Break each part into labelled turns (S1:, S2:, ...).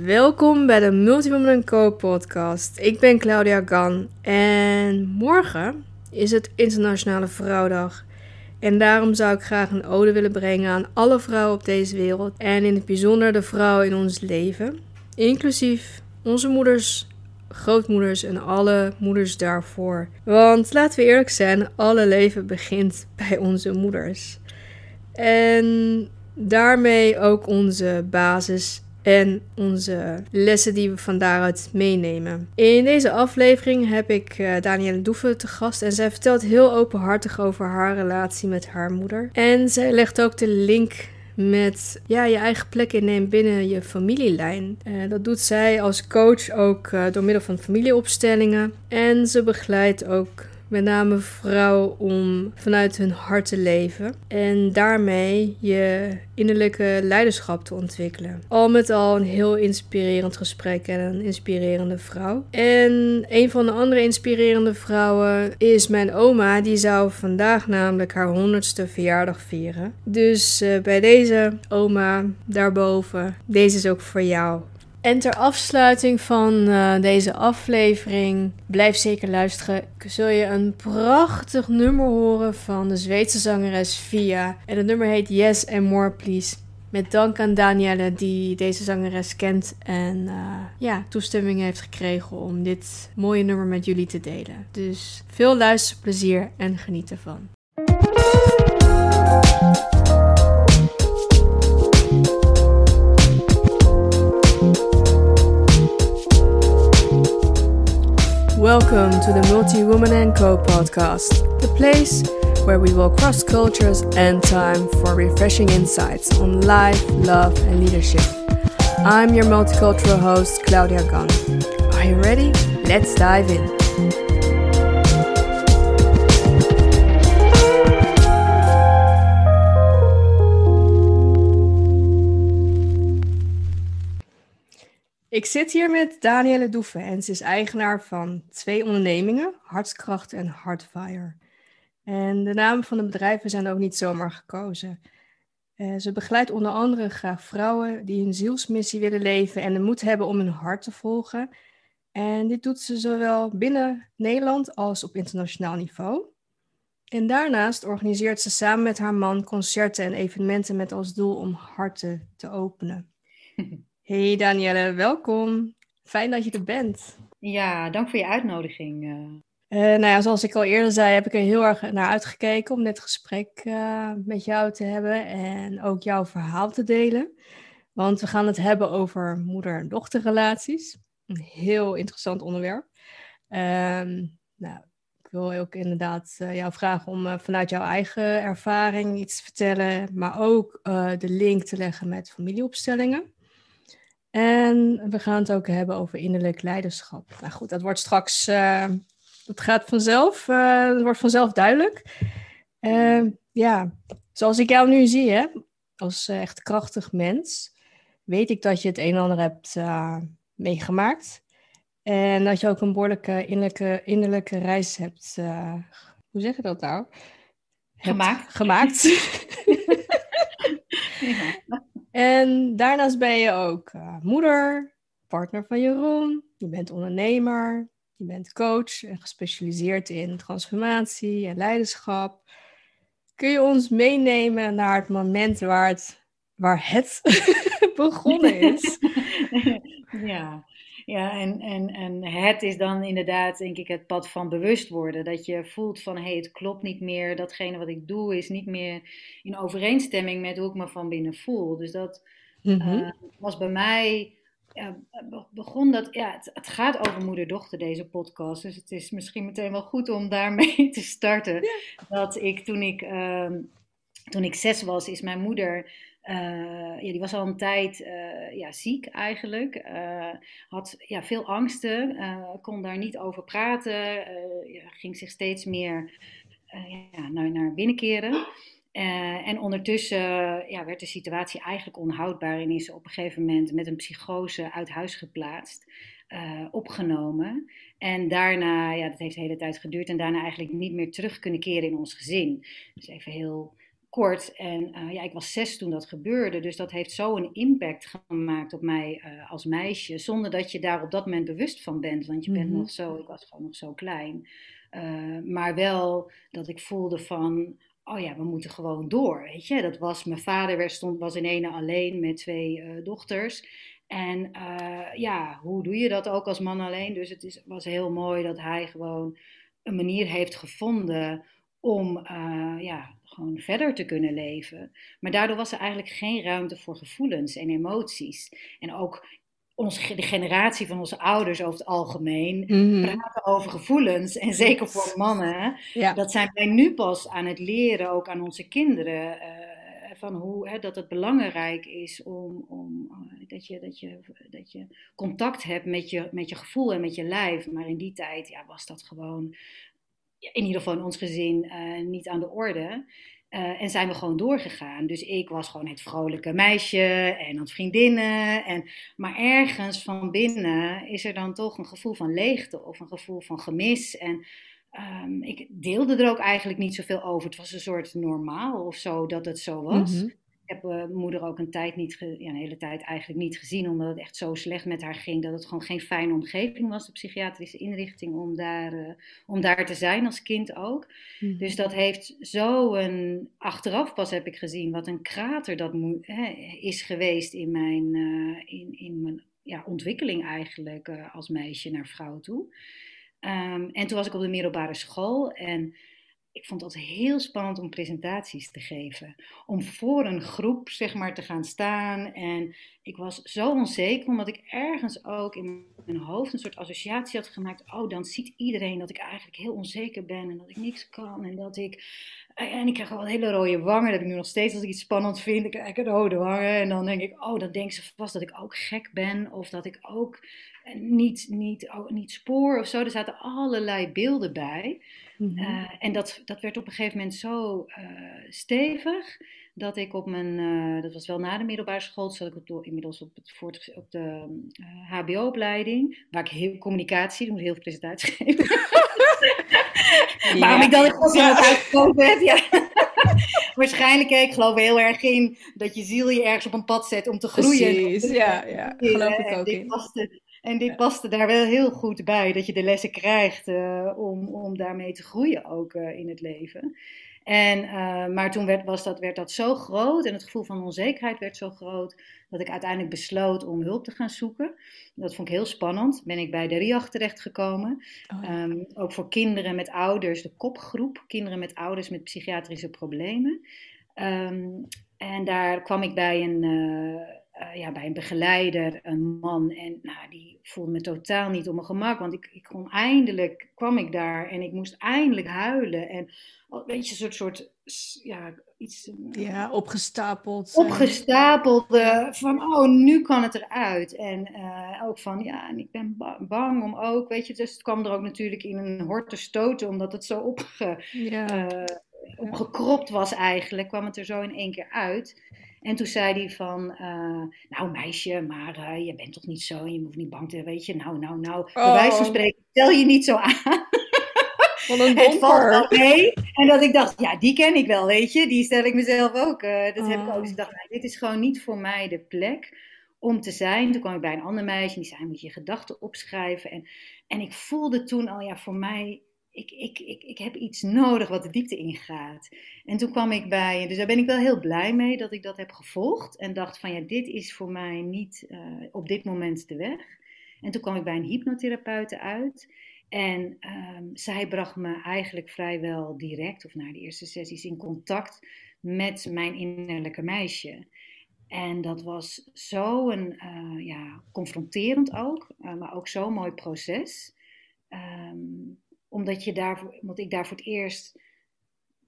S1: Welkom bij de Multiwoman Co podcast. Ik ben Claudia Gan en morgen is het Internationale Vrouwdag. En daarom zou ik graag een ode willen brengen aan alle vrouwen op deze wereld en in het bijzonder de vrouwen in ons leven, inclusief onze moeders, grootmoeders en alle moeders daarvoor. Want laten we eerlijk zijn, alle leven begint bij onze moeders. En daarmee ook onze basis en onze lessen die we van daaruit meenemen. In deze aflevering heb ik uh, Danielle Doeven te gast en zij vertelt heel openhartig over haar relatie met haar moeder. En zij legt ook de link met ja, je eigen plek innemen binnen je familielijn. Uh, dat doet zij als coach ook uh, door middel van familieopstellingen. En ze begeleidt ook met name vrouwen om vanuit hun hart te leven en daarmee je innerlijke leiderschap te ontwikkelen. Al met al een heel inspirerend gesprek en een inspirerende vrouw. En een van de andere inspirerende vrouwen is mijn oma, die zou vandaag namelijk haar honderdste verjaardag vieren. Dus uh, bij deze oma daarboven, deze is ook voor jou. En ter afsluiting van uh, deze aflevering, blijf zeker luisteren. Zul je een prachtig nummer horen van de Zweedse zangeres Via. En het nummer heet Yes and More Please. Met dank aan Danielle die deze zangeres kent en uh, ja, toestemming heeft gekregen om dit mooie nummer met jullie te delen. Dus veel luisterplezier en geniet ervan. Welcome to the Multi Woman and Co podcast, the place where we will cross cultures and time for refreshing insights on life, love, and leadership. I'm your multicultural host, Claudia Gunn. Are you ready? Let's dive in. Ik zit hier met Danielle Doeven en ze is eigenaar van twee ondernemingen, Hartskracht en Heartfire. En de namen van de bedrijven zijn ook niet zomaar gekozen. Uh, ze begeleidt onder andere graag vrouwen die hun zielsmissie willen leven en de moed hebben om hun hart te volgen. En dit doet ze zowel binnen Nederland als op internationaal niveau. En daarnaast organiseert ze samen met haar man concerten en evenementen met als doel om harten te openen. Hey Danielle, welkom. Fijn dat je er bent.
S2: Ja, dank voor je uitnodiging.
S1: Uh, nou ja, zoals ik al eerder zei, heb ik er heel erg naar uitgekeken om dit gesprek uh, met jou te hebben en ook jouw verhaal te delen. Want we gaan het hebben over moeder- en dochterrelaties. Een heel interessant onderwerp. Um, nou, ik wil ook inderdaad jou vragen om vanuit jouw eigen ervaring iets te vertellen, maar ook de link te leggen met familieopstellingen. En we gaan het ook hebben over innerlijk leiderschap. Nou goed, dat wordt straks, uh, dat gaat vanzelf, uh, dat wordt vanzelf duidelijk. Uh, ja, zoals ik jou nu zie, hè, als echt krachtig mens, weet ik dat je het een en ander hebt meegemaakt. En dat je ook een behoorlijke innerlijke, innerlijke reis hebt, hoe zeg je dat nou?
S2: Gemaakt.
S1: Gemaakt. ja. En daarnaast ben je ook uh, moeder, partner van Jeroen, je bent ondernemer, je bent coach en gespecialiseerd in transformatie en leiderschap. Kun je ons meenemen naar het moment waar het, waar het begonnen is?
S2: ja. Ja, en, en, en het is dan inderdaad, denk ik, het pad van bewust worden. Dat je voelt van, hé, hey, het klopt niet meer. Datgene wat ik doe is niet meer in overeenstemming met hoe ik me van binnen voel. Dus dat uh, was bij mij, ja, begon dat, ja, het, het gaat over moeder-dochter, deze podcast. Dus het is misschien meteen wel goed om daarmee te starten. Dat ik, toen ik, uh, toen ik zes was, is mijn moeder... Uh, ja, die was al een tijd uh, ja, ziek eigenlijk. Uh, had ja, veel angsten, kon daar niet over praten. Ging zich steeds meer ja, naar, naar binnen keren. en ondertussen ja, werd de situatie eigenlijk onhoudbaar en is ze op een gegeven moment met een psychose uit huis geplaatst, opgenomen. En daarna, ja, dat heeft de hele tijd geduurd, en daarna eigenlijk niet meer terug kunnen keren in ons gezin. Dus even heel kort. En uh, ja, ik was zes toen dat gebeurde. Dus dat heeft zo een impact gemaakt op mij uh, als meisje. Zonder dat je daar op dat moment bewust van bent. Want je bent
S1: Mhm.
S2: nog zo, ik was gewoon nog zo klein. Uh, maar wel dat ik voelde van, oh ja, we moeten gewoon door. Weet je, dat was, mijn vader werd, stond, was in ene alleen met twee dochters. En ja, hoe doe je dat ook als man alleen? Dus het is, was heel mooi dat hij gewoon een manier heeft gevonden om ja, gewoon verder te kunnen leven. Maar daardoor was er eigenlijk geen ruimte voor gevoelens en emoties. En ook onze, de generatie van onze ouders over het algemeen
S1: Mhm.
S2: praten over gevoelens. En zeker voor mannen.
S1: Ja.
S2: Dat zijn wij nu pas aan het leren, ook aan onze kinderen. Uh, van hoe, hè, dat het belangrijk is om, om uh, dat, je, dat, je, dat je contact hebt met je, met je gevoel en met je lijf. Maar in die tijd ja, was dat gewoon, in ieder geval in ons gezin, uh, niet aan de orde. Uh, en zijn we gewoon doorgegaan. Dus ik was gewoon het vrolijke meisje en had vriendinnen. En, maar ergens van binnen is er dan toch een gevoel van leegte of een gevoel van gemis. En um, ik deelde er ook eigenlijk niet zoveel over. Het was een soort normaal of zo dat het zo was.
S1: Mhm.
S2: Heb uh, moeder ook een tijd niet, ge, ja, een hele tijd eigenlijk niet gezien, omdat het echt zo slecht met haar ging dat het gewoon geen fijne omgeving was, de psychiatrische inrichting, om daar, uh, om daar te zijn als kind ook.
S1: Mhm.
S2: Dus dat heeft zo een, achteraf pas heb ik gezien, wat een krater dat hè, is geweest in mijn, uh, in, in mijn ja, ontwikkeling eigenlijk uh, als meisje naar vrouw toe. Um, en toen was ik op de middelbare school en ik vond het heel spannend om presentaties te geven. Om voor een groep, zeg maar, te gaan staan. En ik was zo onzeker, omdat ik ergens ook in mijn hoofd een soort associatie had gemaakt. Oh, dan ziet iedereen dat ik eigenlijk heel onzeker ben en dat ik niks kan. En dat ik. En ik krijg wel hele rode wangen. Dat heb ik nu nog steeds als ik iets spannend vind. Ik krijg een rode wangen. En dan denk ik, oh, dan denken ze vast dat ik ook gek ben. Of dat ik ook niet, niet, oh, niet spoor of zo. Er zaten allerlei beelden bij.
S1: Mhm.
S2: Uh, en dat, dat werd op een gegeven moment zo uh, stevig dat ik op mijn, uh, dat was wel na de middelbare school, zat ik op inmiddels op, het voort, op de HBO-opleiding, waar ik heel communicatie, ik moest heel veel presentaties geven. ja. Waarom ik dan in godsnaam ja. uitgekomen ja. Waarschijnlijk, ik geloof heel erg in dat je ziel je ergens op een pad zet om te groeien.
S1: Precies, ja, ja, geloof ik ook in.
S2: En dit paste daar wel heel goed bij, dat je de lessen krijgt uh, om, om daarmee te groeien ook uh, in het leven. En, uh, maar toen werd, was dat, werd dat zo groot en het gevoel van onzekerheid werd zo groot, dat ik uiteindelijk besloot om hulp te gaan zoeken. Dat vond ik heel spannend. Ben ik bij de RIAG terechtgekomen.
S1: Oh.
S2: Um, ook voor kinderen met ouders, de kopgroep, kinderen met ouders met psychiatrische problemen. Um, en daar kwam ik bij een, uh, uh, ja, bij een begeleider, een man. En nou, die voelde me totaal niet op mijn gemak. Want ik, ik kon eindelijk, kwam ik daar en ik moest eindelijk huilen. En weet je, een soort, soort ja, iets...
S1: Ja, opgestapeld.
S2: Opgestapelde van, oh, nu kan het eruit. En uh, ook van, ja, en ik ben bang om ook, weet je. Dus het kwam er ook natuurlijk in een horte stoten, omdat het zo opge,
S1: ja.
S2: uh, opgekropt was eigenlijk. Kwam het er zo in één keer uit. En toen zei hij van, uh, nou meisje, maar uh, je bent toch niet zo je hoeft niet bang te weet je, nou, nou, nou, bij
S1: Oh.
S2: wijze van spreken, stel je niet zo aan.
S1: Wat een
S2: Het valt wel mee. En dat ik dacht, ja, die ken ik wel, weet je. Die stel ik mezelf ook. Uh, dat heb ik
S1: Oh.
S2: ook. Dus ik dacht, nou, dit is gewoon niet voor mij de plek om te zijn. Toen kwam ik bij een ander meisje en die zei, moet je je gedachten opschrijven. En, en ik voelde toen al, ja, voor mij, ik, ik, ik, ik heb iets nodig wat de diepte ingaat. En toen kwam ik bij, dus daar ben ik wel heel blij mee dat ik dat heb gevolgd. En dacht van, ja, dit is voor mij niet uh, op dit moment de weg. En toen kwam ik bij een hypnotherapeute uit. En um, zij bracht me eigenlijk vrijwel direct, of na de eerste sessies, in contact met mijn innerlijke meisje. En dat was zo een, uh, ja, confronterend ook, uh, maar ook zo'n mooi proces. Um, omdat, je daarvoor, omdat ik daar voor het eerst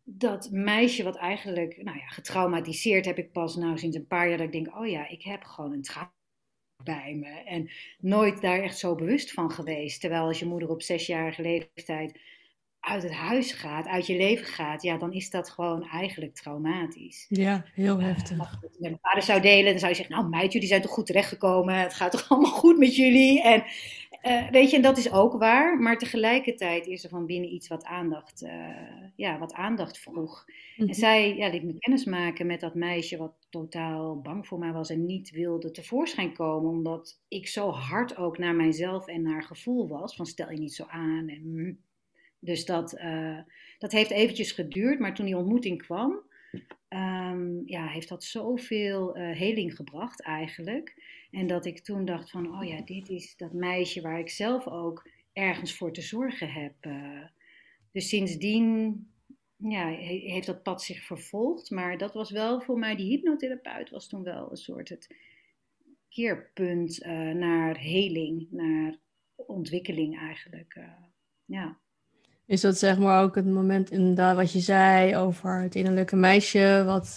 S2: dat meisje wat eigenlijk, nou ja, getraumatiseerd heb ik pas nou sinds een paar jaar dat ik denk, oh ja, ik heb gewoon een trauma bij me. En nooit daar echt zo bewust van geweest. Terwijl als je moeder op zesjarige leeftijd uit het huis gaat, uit je leven gaat, ja, dan is dat gewoon eigenlijk traumatisch.
S1: Ja, heel heftig.
S2: Uh, als ik het met mijn vader zou delen, dan zou je zeggen, nou meid, jullie zijn toch goed terechtgekomen, het gaat toch allemaal goed met jullie? En, Uh, weet je, en dat is ook waar, maar tegelijkertijd is er van binnen iets wat aandacht, uh, ja, wat aandacht vroeg. En mhm. zij ja, liet me kennis maken met dat meisje wat totaal bang voor mij was en niet wilde tevoorschijn komen, omdat ik zo hard ook naar mijzelf en naar gevoel was, van stel je niet zo aan. En, mm. dus dat, uh, dat heeft eventjes geduurd, maar toen die ontmoeting kwam, um, ja, heeft dat zoveel heling gebracht eigenlijk. En dat ik toen dacht van, oh ja, dit is dat meisje waar ik zelf ook ergens voor te zorgen heb. Uh, dus sindsdien ja, heeft dat pad zich vervolgd. Maar dat was wel voor mij, die hypnotherapeut was toen wel een soort het keerpunt uh, naar heling, naar ontwikkeling eigenlijk. Uh, ja.
S1: Is dat zeg maar ook het moment inderdaad wat je zei over het innerlijke meisje, wat,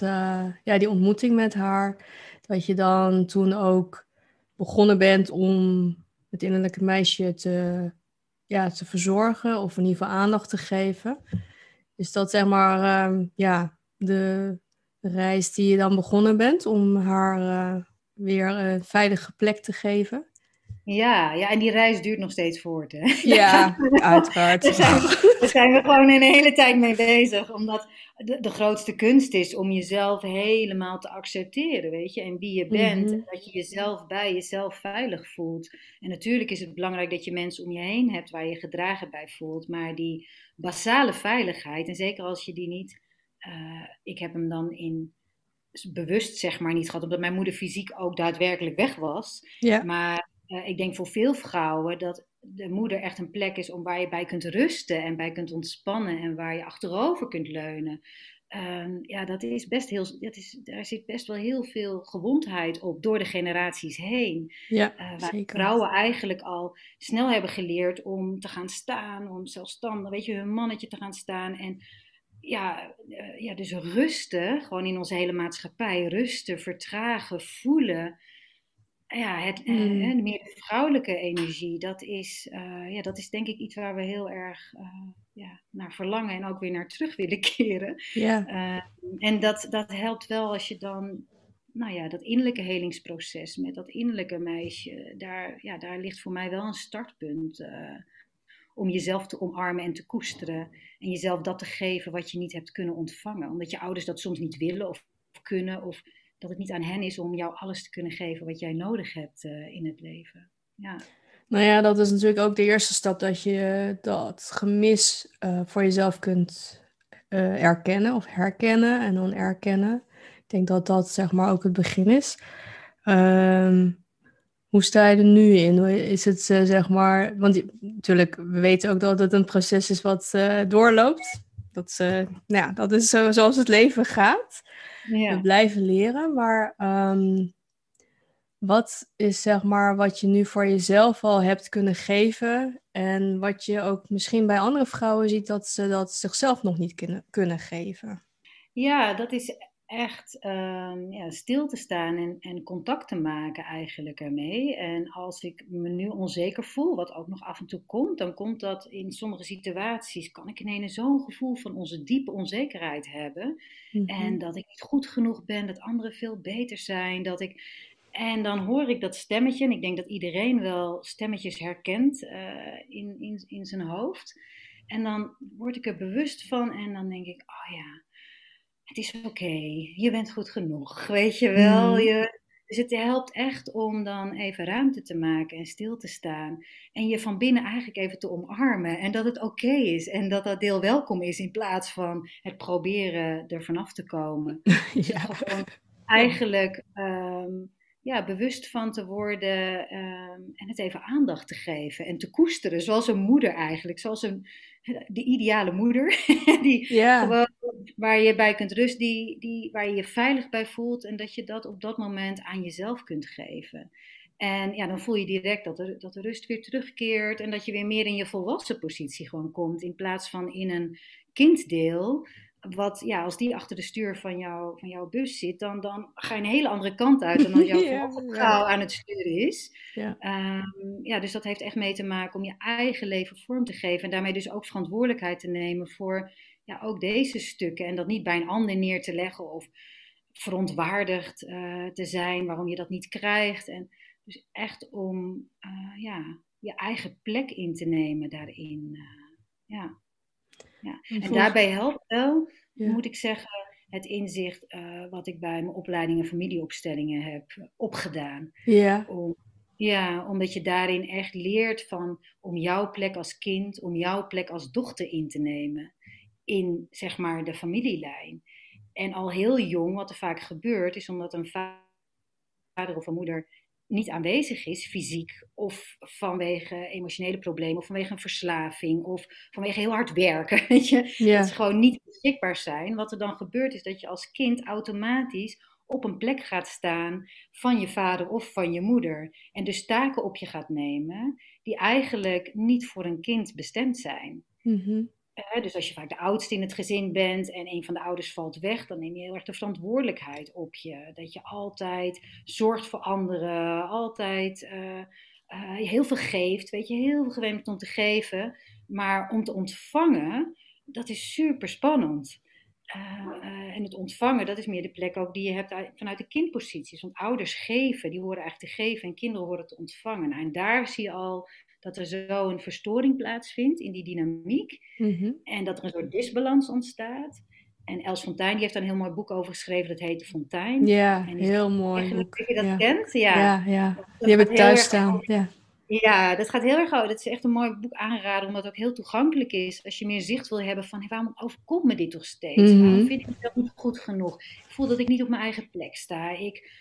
S1: ja, die ontmoeting met haar, dat je dan toen ook begonnen bent om het innerlijke meisje te, ja, te verzorgen of in ieder aandacht te geven. Is dat zeg maar ehm, ja, de reis die je dan begonnen bent om haar uh, weer een veilige plek te geven?
S2: Ja, ja, en die reis duurt nog steeds voort. Hè?
S1: Ja, uiteraard.
S2: Daar zijn, daar zijn, we gewoon een hele tijd mee bezig. Omdat de, de, grootste kunst is om jezelf helemaal te accepteren, weet je. En wie je bent. Mhm. En dat je jezelf bij jezelf veilig voelt. En natuurlijk is het belangrijk dat je mensen om je heen hebt waar je gedragen bij voelt. Maar die basale veiligheid, en zeker als je die niet... Uh, ik heb hem dan in bewust zeg maar niet gehad, omdat mijn moeder fysiek ook daadwerkelijk weg was. Ja. Maar uh, ik denk voor veel vrouwen dat de moeder echt een plek is om waar je bij kunt rusten en bij kunt ontspannen en waar je achterover kunt leunen. Um, ja, dat is best heel, dat is, daar zit best wel heel veel gewondheid op door de generaties heen. Ja, uh, waar zeker. vrouwen eigenlijk al snel hebben geleerd om te gaan staan, om zelfstandig, weet je, hun mannetje te gaan staan. En ja, uh, ja, dus rusten, gewoon in onze hele maatschappij, rusten, vertragen, voelen ja, het, mm. meer de vrouwelijke energie, dat is, uh, ja, dat is denk ik iets waar we heel erg uh, ja, naar verlangen en ook weer naar terug willen keren. Ja. Uh, en dat, dat helpt wel als je dan, nou ja, dat innerlijke helingsproces met dat innerlijke meisje, daar, ja, daar ligt voor mij wel een startpunt. om jezelf te omarmen en te koesteren. En jezelf dat te geven wat je niet hebt kunnen ontvangen. Omdat je ouders dat soms niet willen of kunnen. Of dat het niet aan hen is om jou alles te kunnen geven wat jij nodig hebt uh, in het leven. Ja.
S1: Nou ja, dat is natuurlijk ook de eerste stap dat je dat gemis uh, voor jezelf kunt uh, erkennen of herkennen en dan erkennen. Ik denk dat dat zeg maar ook het begin is. Um, hoe sta je er nu in? Is het zeg maar, want natuurlijk, we weten ook dat het een proces is wat doorloopt. Dat, nou ja, dat is zo, zoals het leven gaat. Ja. We blijven leren, maar um, wat is zeg maar wat je nu voor jezelf al hebt kunnen geven en wat je ook misschien bij andere vrouwen ziet dat ze dat zichzelf nog niet kunnen, kunnen geven?
S2: Ja, dat is echt um, ja, stil te staan en, en contact te maken eigenlijk ermee. En als ik me nu onzeker voel, wat ook nog af en toe komt, dan komt dat in sommige situaties, kan ik ineens zo'n gevoel van onze diepe onzekerheid hebben. En mhm. dat ik niet goed genoeg ben, dat anderen veel beter zijn, dat ik... En dan hoor ik dat stemmetje, en ik denk dat iedereen wel stemmetjes herkent uh, in, in, in zijn hoofd. En dan word ik er bewust van en dan denk ik, oh ja, het is oké, je bent goed genoeg, weet je wel. Mm. Je, dus het helpt echt om dan even ruimte te maken en stil te staan. En je van binnen eigenlijk even te omarmen. En dat het oké is en dat dat deel welkom is in plaats van het proberen er vanaf te komen. Dus ja. eigenlijk um, ja, bewust van te worden um, en het even aandacht te geven en te koesteren. Zoals een moeder eigenlijk, zoals een, de ideale moeder. die gewoon waar je bij kunt rusten, die, die, waar je je veilig bij voelt en dat je dat op dat moment aan jezelf kunt geven. En ja, dan voel je direct dat, er, dat de rust weer terugkeert en dat je weer meer in je volwassen positie gewoon komt in plaats van in een kinddeel. Wat, ja, als die achter de stuur van, jou, van jouw bus zit, dan, dan ga je een hele andere kant uit dan als jouw ja, vrouw aan het sturen is. Ja. Um, ja, dus dat heeft echt mee te maken om je eigen leven vorm te geven en daarmee dus ook verantwoordelijkheid te nemen voor ja, ook deze stukken. En dat niet bij een ander neer te leggen of verontwaardigd uh, te zijn waarom je dat niet krijgt. En dus echt om uh, ja, je eigen plek in te nemen daarin. Uh, ja. ja. En daarbij helpt wel, moet ik zeggen, het inzicht wat ik bij mijn opleidingen familieopstellingen heb opgedaan.
S1: Ja.
S2: Om, ja, omdat je daarin echt leert van om jouw plek als kind, om jouw plek als dochter in te nemen in zeg maar de familielijn. En al heel jong, wat er vaak gebeurt, is omdat een vader of een moeder niet aanwezig is, fysiek, of vanwege emotionele problemen, of vanwege een verslaving, of vanwege heel hard werken. Weet je? Dat ze gewoon niet beschikbaar zijn. Wat er dan gebeurt, is dat je als kind automatisch op een plek gaat staan van je vader of van je moeder. En dus taken op je gaat nemen die eigenlijk niet voor een kind bestemd zijn.
S1: Mm
S2: dus als je vaak de oudste in het gezin bent en een van de ouders valt weg, dan neem je heel erg de verantwoordelijkheid op je. Dat je altijd zorgt voor anderen, altijd uh, uh, heel veel geeft. Weet je, heel veel gewend om te geven. Maar om te ontvangen, dat is super spannend. Uh, en het ontvangen, dat is meer de plek ook die je hebt vanuit de kindposities. Want ouders geven, die horen eigenlijk te geven en kinderen horen te ontvangen. Nou, en daar zie je al dat er zo een verstoring plaatsvindt in die dynamiek.
S1: Mhm.
S2: En dat er een soort disbalans ontstaat. En Els Fontijn die heeft daar een heel mooi boek over geschreven, dat heet De Fontein.
S1: Ja, heel mooi
S2: boek. Dat je dat kent?
S1: Ja, ja, ja. die heb ik thuis staan. Ja.
S2: Ja, dat gaat heel erg over. Dat is echt een mooi boek aanraden, omdat het ook heel toegankelijk is. Als je meer zicht wil hebben van, waarom overkomt me dit toch steeds?
S1: Mhm.
S2: Waarom vind ik mezelf niet goed genoeg? Ik voel dat ik niet op mijn eigen plek sta. Ik,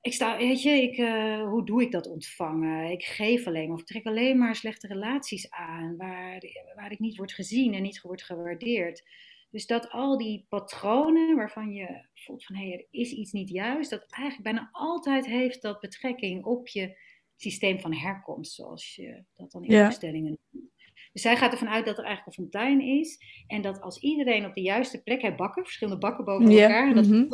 S2: ik sta, weet je, ik, uh, hoe doe ik dat ontvangen? Ik geef alleen of ik trek alleen maar slechte relaties aan, waar, waar ik niet word gezien en niet wordt gewaardeerd. Dus dat al die patronen waarvan je voelt van hé, hey, er is iets niet juist, dat eigenlijk bijna altijd heeft dat betrekking op je systeem van herkomst, zoals je dat dan in ja. opstellingen noemt. Dus zij gaat ervan uit dat er eigenlijk een fontein is. En dat als iedereen op de juiste plek heeft bakken, verschillende bakken boven elkaar, en dat mm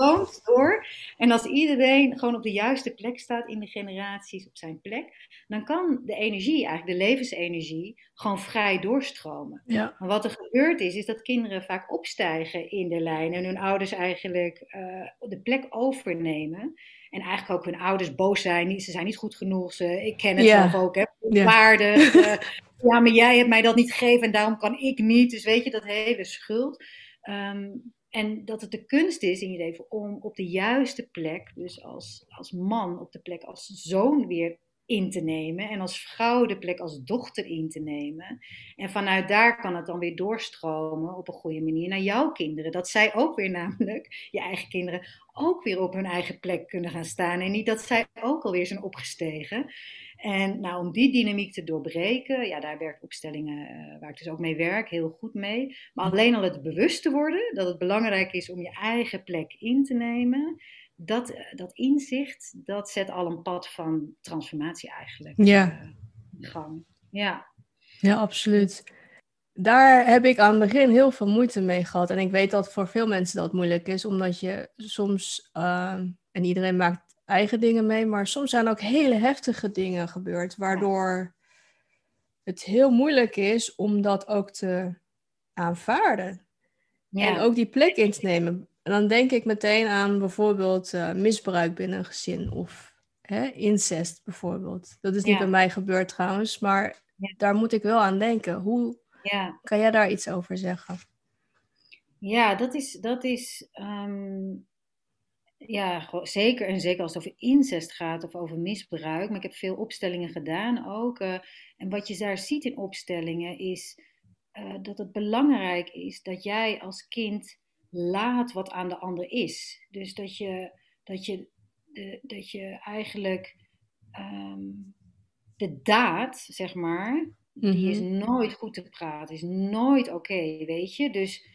S2: door. En als iedereen gewoon op de juiste plek staat in de generaties op zijn plek, dan kan de energie, eigenlijk de levensenergie, gewoon vrij doorstromen.
S1: Ja.
S2: Maar wat er gebeurt is, is dat kinderen vaak opstijgen in de lijn en hun ouders eigenlijk uh, de plek overnemen. En eigenlijk ook hun ouders boos zijn. Ze zijn niet goed genoeg. Ze, ik ken het zelf ook. Hè, waardig. Ja. ja, maar jij hebt mij dat niet gegeven en daarom kan ik niet. Dus weet je, dat hele schuld. Um, en dat het de kunst is in je leven om op de juiste plek, dus als, als man op de plek als zoon weer in te nemen. En als vrouw de plek als dochter in te nemen. En vanuit daar kan het dan weer doorstromen op een goede manier naar jouw kinderen. Dat zij ook weer namelijk, je eigen kinderen, ook weer op hun eigen plek kunnen gaan staan. En niet dat zij ook alweer zijn opgestegen. En nou, om die dynamiek te doorbreken, ja, daar werkt opstellingen uh, waar ik dus ook mee werk heel goed mee. Maar alleen al het bewust te worden dat het belangrijk is om je eigen plek in te nemen dat, eh, dat inzicht, dat zet al een pad van transformatie eigenlijk
S1: ja.
S2: uh, in gang. Ja.
S1: ja, absoluut. Daar heb ik aan het begin heel veel moeite mee gehad. En ik weet dat voor veel mensen dat moeilijk is, omdat je soms, uh, en iedereen maakt eigen dingen mee, maar soms zijn ook hele heftige dingen gebeurd, waardoor het heel moeilijk is om dat ook te aanvaarden. Ja. En ook die plek in te nemen. En dan denk ik meteen aan bijvoorbeeld uh, misbruik binnen een gezin of hè, incest bijvoorbeeld. Dat is niet ja. bij mij gebeurd trouwens, maar ja. daar moet ik wel aan denken. Hoe kan jij daar iets over zeggen?
S2: Ja, dat is, dat is um, ja, zeker en zeker als het over incest gaat of over misbruik. Maar ik heb veel opstellingen gedaan ook. Uh, en wat je daar ziet in opstellingen is uh, dat het belangrijk is dat jij als kind laat wat aan de ander is. Dus dat je, dat je, de, dat je eigenlijk um, de daad, zeg maar, die is
S1: Mhm.
S2: nooit goed te praten, is nooit oké, weet je. Dus,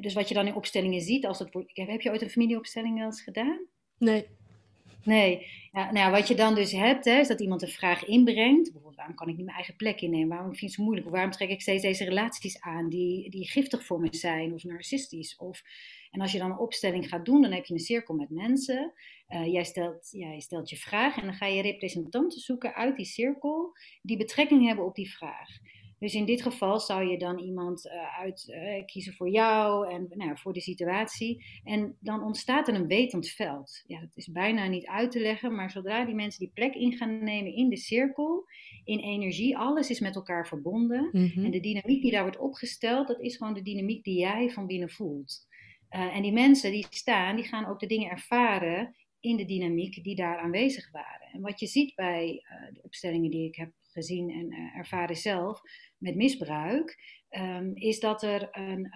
S2: dus wat je dan in opstellingen ziet, als het wordt, heb je ooit een familieopstelling wel eens gedaan?
S1: Nee.
S2: Nee, ja, nou ja, wat je dan dus hebt, hè, is dat iemand een vraag inbrengt. Bijvoorbeeld, waarom kan ik niet mijn eigen plek innemen? Waarom vind ik het zo moeilijk? Waarom trek ik steeds deze relaties aan die, die giftig voor me zijn of narcistisch? Of, en als je dan een opstelling gaat doen, dan heb je een cirkel met mensen. Uh, jij, stelt, jij stelt je vraag en dan ga je representanten zoeken uit die cirkel die betrekking hebben op die vraag. Dus in dit geval zou je dan iemand uh, uit uh, kiezen voor jou en nou, voor de situatie. En dan ontstaat er een wetend veld. Ja, dat is bijna niet uit te leggen, maar zodra die mensen die plek in gaan nemen in de cirkel, in energie. Alles is met elkaar verbonden.
S1: Mhm.
S2: En de dynamiek die daar wordt opgesteld, dat is gewoon de dynamiek die jij van binnen voelt. Uh, en die mensen die staan, die gaan ook de dingen ervaren in de dynamiek die daar aanwezig waren. En wat je ziet bij uh, de opstellingen die ik heb gezien en uh, ervaren zelf met misbruik, um, is dat er een,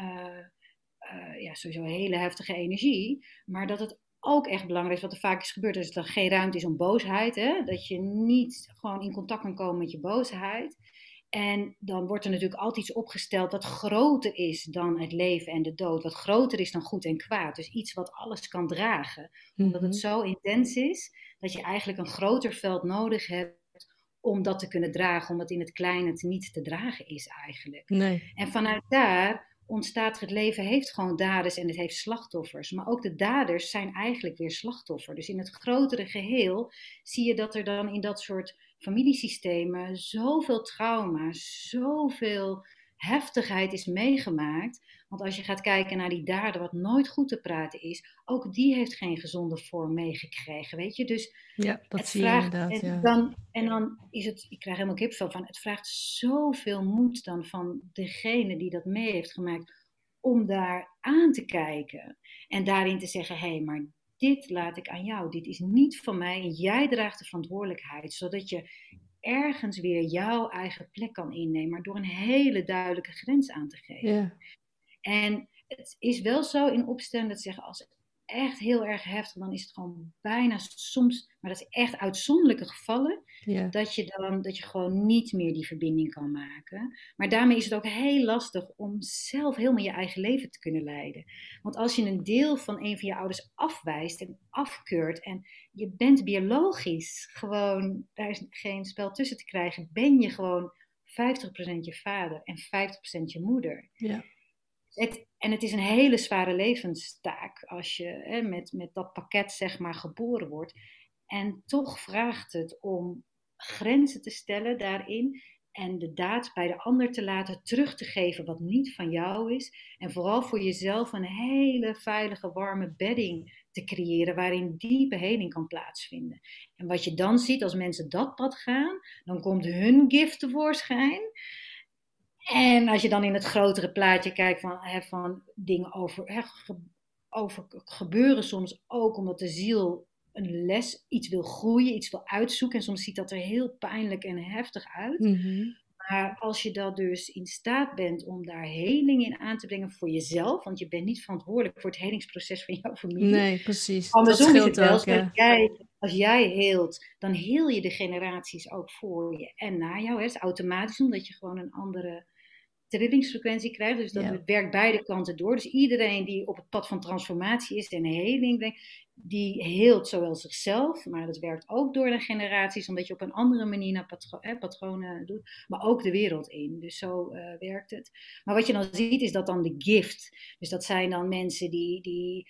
S2: ja, sowieso hele heftige energie, maar dat het ook echt belangrijk is, wat er vaak is gebeurd, is dat er geen ruimte is om boosheid. Hè? Dat je niet gewoon in contact kan komen met je boosheid. En dan wordt er natuurlijk altijd iets opgesteld wat groter is dan het leven en de dood. Wat groter is dan goed en kwaad. Dus iets wat alles kan dragen. Omdat het
S1: Mhm.
S2: zo intens is dat je eigenlijk een groter veld nodig hebt om dat te kunnen dragen. Omdat in het kleine het niet te dragen is eigenlijk.
S1: Nee.
S2: En vanuit daar ontstaat het leven heeft gewoon daders en het heeft slachtoffers. Maar ook de daders zijn eigenlijk weer slachtoffer. Dus in het grotere geheel zie je dat er dan in dat soort familiesystemen zoveel trauma, zoveel heftigheid is meegemaakt. Want als je gaat kijken naar die dader, wat nooit goed te praten is, ook die heeft geen gezonde vorm meegekregen, weet je. Dus
S1: Ja, dat zie je
S2: vraagt,
S1: inderdaad,
S2: en,
S1: ja.
S2: dan, en dan is het, ik krijg helemaal kipvel van, het vraagt zoveel moed dan van degene die dat mee heeft gemaakt, om daar aan te kijken. En daarin te zeggen, hé, hey, maar dit laat ik aan jou, dit is niet van mij en jij draagt de verantwoordelijkheid, zodat je ergens weer jouw eigen plek kan innemen, maar door een hele duidelijke grens aan te geven.
S1: Ja.
S2: En het is wel zo in opstelling dat ze zeggen, als echt heel erg heftig, dan is het gewoon bijna soms, maar dat is echt uitzonderlijke gevallen,
S1: Ja.
S2: dat je dan dat je gewoon niet meer die verbinding kan maken. Maar daarmee is het ook heel lastig om zelf helemaal je eigen leven te kunnen leiden. Want als je een deel van een van je ouders afwijst en afkeurt en je bent biologisch gewoon, daar is geen spel tussen te krijgen, ben je gewoon 50% je vader en 50% je moeder.
S1: Ja.
S2: Het, en het is een hele zware levenstaak als je hè, met, met dat pakket zeg maar geboren wordt. En toch vraagt het om grenzen te stellen daarin en de daad bij de ander te laten terug te geven wat niet van jou is. En vooral voor jezelf een hele veilige, warme bedding te creëren waarin diepe heling kan plaatsvinden. En wat je dan ziet als mensen dat pad gaan, dan komt hun gift tevoorschijn. En als je dan in het grotere plaatje kijkt van, hè, van dingen over, hè, over gebeuren soms ook omdat de ziel een les, iets wil groeien, iets wil uitzoeken. En soms ziet dat er heel pijnlijk en heftig uit.
S1: Mhm.
S2: Maar als je dat dus in staat bent om daar heling in aan te brengen voor jezelf, want je bent niet verantwoordelijk voor het helingsproces van jouw familie.
S1: Nee, precies.
S2: Andersom
S1: dat
S2: is het wel
S1: ook, ja.
S2: Als jij heelt, dan heel je de generaties ook voor je en na jou. Hè. Het is automatisch omdat je gewoon een andere trillingsfrequentie krijgt. Dus dat
S1: Ja.
S2: werkt beide kanten door. Dus iedereen die op het pad van transformatie is en heling die heelt zowel zichzelf, maar dat werkt ook door de generaties, omdat je op een andere manier naar patro patronen doet, maar ook de wereld in. Dus zo uh, werkt het. Maar wat je dan ziet is dat dan de gift. Dus dat zijn dan mensen die, die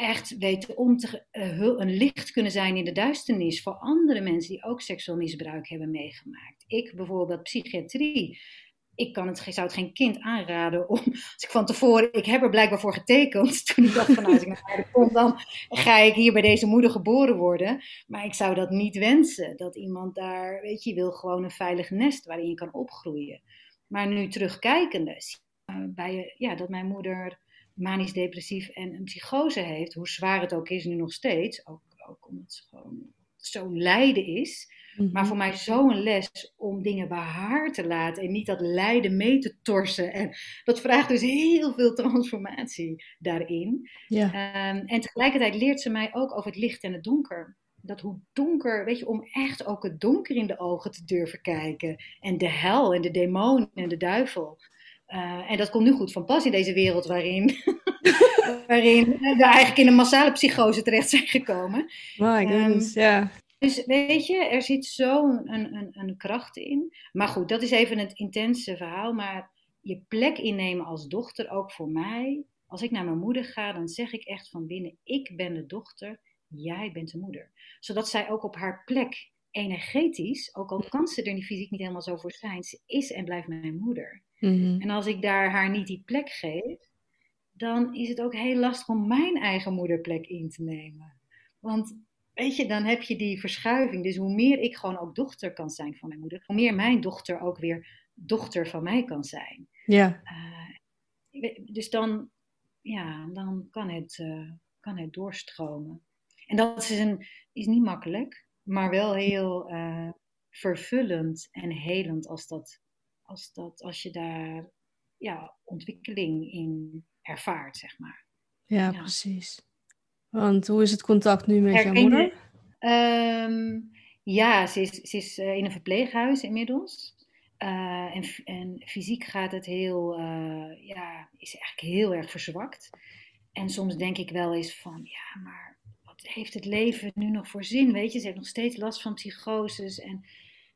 S2: echt weten om te, uh, een licht kunnen zijn in de duisternis voor andere mensen die ook seksueel misbruik hebben meegemaakt. Ik bijvoorbeeld psychiatrie ik kan het, zou het geen kind aanraden om, als ik van tevoren, ik heb er blijkbaar voor getekend, toen ik dacht van nou, als ik naar aarde kom, dan ga ik hier bij deze moeder geboren worden. Maar ik zou dat niet wensen, dat iemand daar, weet je, wil gewoon een veilig nest waarin je kan opgroeien. Maar nu terugkijkende, uh, bij, ja, dat mijn moeder manisch depressief en een psychose heeft, hoe zwaar het ook is nu nog steeds, ook, ook omdat ze gewoon zo'n lijden is.
S1: Mhm.
S2: Maar voor mij zo'n les om dingen bij haar te laten en niet dat lijden mee te torsen. En dat vraagt dus heel veel transformatie daarin.
S1: Ja.
S2: Um, en tegelijkertijd leert ze mij ook over het licht en het donker. Dat hoe donker, weet je, om echt ook het donker in de ogen te durven kijken. En de hel en de demon en de duivel. Uh, en dat komt nu goed van pas in deze wereld waarin, waarin we eigenlijk in een massale psychose terecht zijn gekomen.
S1: My goodness, um, ja.
S2: Dus weet je, er zit zo'n een, een, een kracht in. Maar goed, dat is even het intense verhaal. Maar je plek innemen als dochter, ook voor mij. Als ik naar mijn moeder ga, dan zeg ik echt van binnen: ik ben de dochter, jij bent de moeder. Zodat zij ook op haar plek energetisch, ook al kan ze er niet fysiek niet helemaal zo voor zijn, ze is en blijft mijn moeder.
S1: Mm-hmm.
S2: En als ik daar haar niet die plek geef, dan is het ook heel lastig om mijn eigen moederplek in te nemen. Want weet je, dan heb je die verschuiving. Dus hoe meer ik gewoon ook dochter kan zijn van mijn moeder, hoe meer mijn dochter ook weer dochter van mij kan zijn.
S1: Ja.
S2: Uh, dus dan, ja, dan kan het, uh, kan het doorstromen. En dat is, een, is niet makkelijk, maar wel heel uh, vervullend en helend als, dat, als, dat, als je daar ja, ontwikkeling in ervaart, zeg maar.
S1: Ja, ja. precies. Want hoe is het contact nu met Herken jouw moeder?
S2: Um, ja, ze is, ze is in een verpleeghuis inmiddels. Uh, en, en, fysiek gaat het heel, uh, ja, is eigenlijk heel erg verzwakt. En soms denk ik wel eens van, ja, maar wat heeft het leven nu nog voor zin? Weet je, ze heeft nog steeds last van psychoses. En,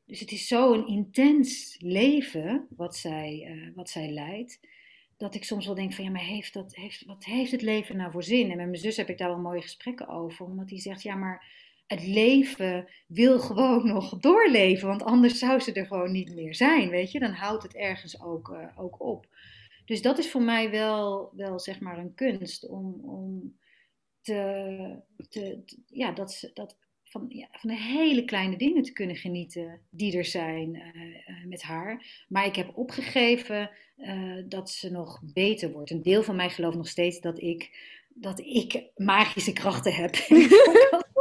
S2: dus het is zo'n intens leven wat zij, uh, wat zij leidt. Dat ik soms wel denk van, ja, maar heeft dat, heeft, wat heeft het leven nou voor zin? En met mijn zus heb ik daar wel mooie gesprekken over. Omdat die zegt, ja, maar het leven wil gewoon nog doorleven, want anders zou ze er gewoon niet meer zijn, weet je. Dan houdt het ergens ook, uh, ook op. Dus dat is voor mij wel, wel zeg maar een kunst om, om te, te, ja, dat, dat van, ja, van de hele kleine dingen te kunnen genieten die er zijn uh, met haar. Maar ik heb opgegeven uh, dat ze nog beter wordt. Een deel van mij gelooft nog steeds dat ik, dat ik magische krachten heb.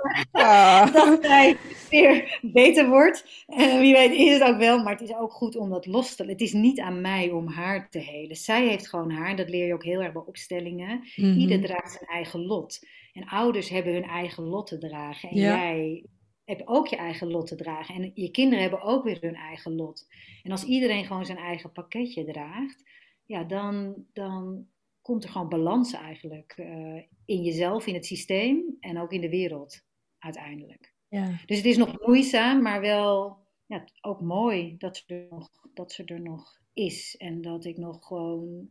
S2: Ah. dat hij weer beter wordt. En wie weet is het ook wel, maar het is ook goed om dat los te Het is niet aan mij om haar te helen. Zij heeft gewoon haar, dat leer je ook heel erg bij opstellingen. Mm Ieder draagt zijn eigen lot. En ouders hebben hun eigen lot te dragen. En jij hebt ook je eigen lot te dragen. En je kinderen hebben ook weer hun eigen lot. En als iedereen gewoon zijn eigen pakketje draagt, ja, dan, dan komt er gewoon balans eigenlijk uh, in jezelf, in het systeem en ook in de wereld uiteindelijk. Ja. Dus het is nog moeizaam, maar wel ja, ook mooi dat ze, er nog, dat ze er nog is en dat ik nog gewoon